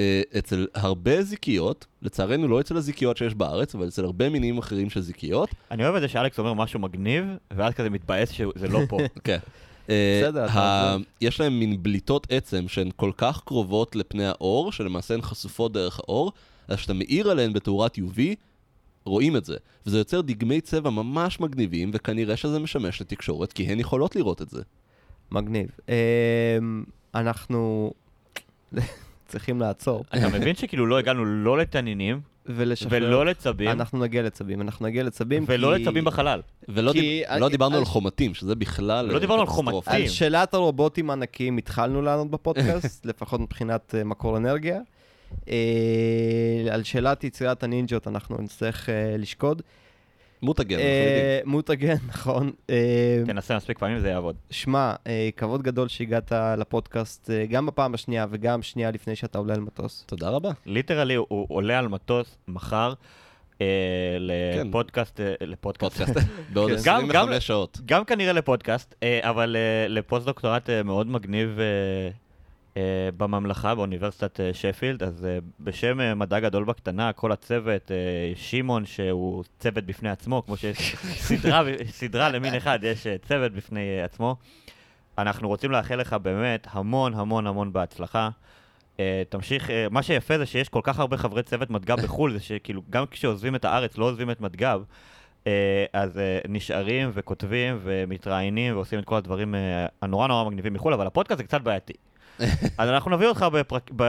אה, אצל הרבה זיקיות, לצערנו לא אצל הזיקיות שיש בארץ, אבל אצל הרבה מינים אחרים של זיקיות, אני אוהב את זה שאלכס אומר משהו מגניב, ואז כזה מתבאס שזה לא פה. כן. אה, בסדר. יש להם מין בליטות עצם שהן כל כך קרובות לפני האור, שלמעשה הן חשופות דרך האור, אז כשאתה מאיר עליהן בתאורת UV, רואים את זה. וזה יוצר דגמי צבע ממש מגניבים, וכנראה שזה משמש לתקשורת, כי הן יכולות לראות את זה. מגניב. אמ, אנחנו צריכים לעצור אתה מבין שכאילו לא הגענו לא לתנינים, ולשחרר. ולא לצבים, אנחנו נגיע לצבים, אנחנו נגיע לצבים כי... ולא לצבים בחלל. ולא כי דיב... לא דיברנו אני- על חומתים, שזה בכלל... לא דיברנו על. חומתים. על שאלת הרובוטים הענקיים התחלנו לענות בפודקאסט, לפחות מבחינת אה, מקור אנרגיה. אה, על שאלת יצירת הנינג'ות אנחנו נצטרך אה, לשקוד. מותגן, אנחנו יודעים. אה, מותגן, נכון. אה, תנסה מספיק פעמים זה יעבוד. שמע, אה, כבוד גדול שהגעת לפודקאסט, גם בפעם השנייה וגם שנייה לפני שאתה עולה על מטוס. תודה רבה. literally הוא- עולה על מטוס מחר אה, לפודקאסט, לפודקאסט, פודקאסט בעוד כן. גם- גם- 25 שעות. גם כנראה לפודקאסט, אבל לפוסט דוקטורט אה, מאוד מגניב בממלכה, באוניברסיטת אה, שפילד, אז אה, בשם אה, מדע גדול בקטנה, כל הצוות, אה, שמעון שהוא צוות בפני עצמו, כמו שיש סדרה, סדרה למין אחד, יש אה, צוות בפני אה, עצמו. אנחנו רוצים לאחל לך באמת המון המון המון בהצלחה. Uh, תמשיך, uh, מה שיפה זה שיש כל כך הרבה חברי צוות מדגב בחו"ל, זה שכאילו גם כשעוזבים את הארץ לא עוזבים את מדגב, uh, אז uh, נשארים וכותבים ומתראיינים ועושים את כל הדברים uh, הנורא נורא מגניבים מחו"ל, אבל הפודקאסט זה קצת בעייתי. אז אנחנו נביא אותך בפרק, ב,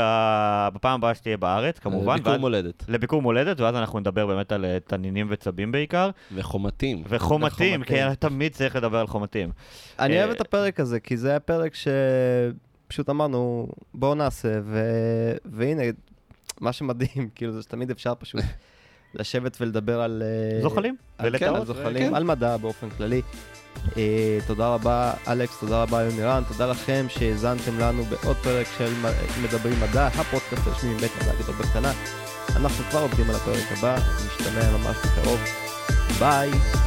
בפעם הבאה שתהיה בארץ, כמובן, ביקור ואז- מולדת. לביקור מולדת, ואז אנחנו נדבר באמת על uh, תנינים וצבים בעיקר, וחומתים. וחומתים, וחומתים. כי תמיד צריך לדבר על חומתים. אני אה, אוהב את הפרק הזה, כי זה היה פרק שפשוט אמרנו, בואו נעשה, ו... והנה, מה שמדהים, כאילו, זה שתמיד אפשר פשוט לשבת ולדבר על... אה, זוכלים על, כן. על זוחלים, כן. על מדע באופן כללי. אה, תודה רבה, אלכס, תודה רבה, יונירן, תודה לכם שהאזנתם לנו בעוד פרק של מדברים מדע, הפודקאסט הרשמי מבית מדע גדול בקטנה. אנחנו כבר עובדים על הפרק הבא, נשתמע ממש בקרוב. ביי.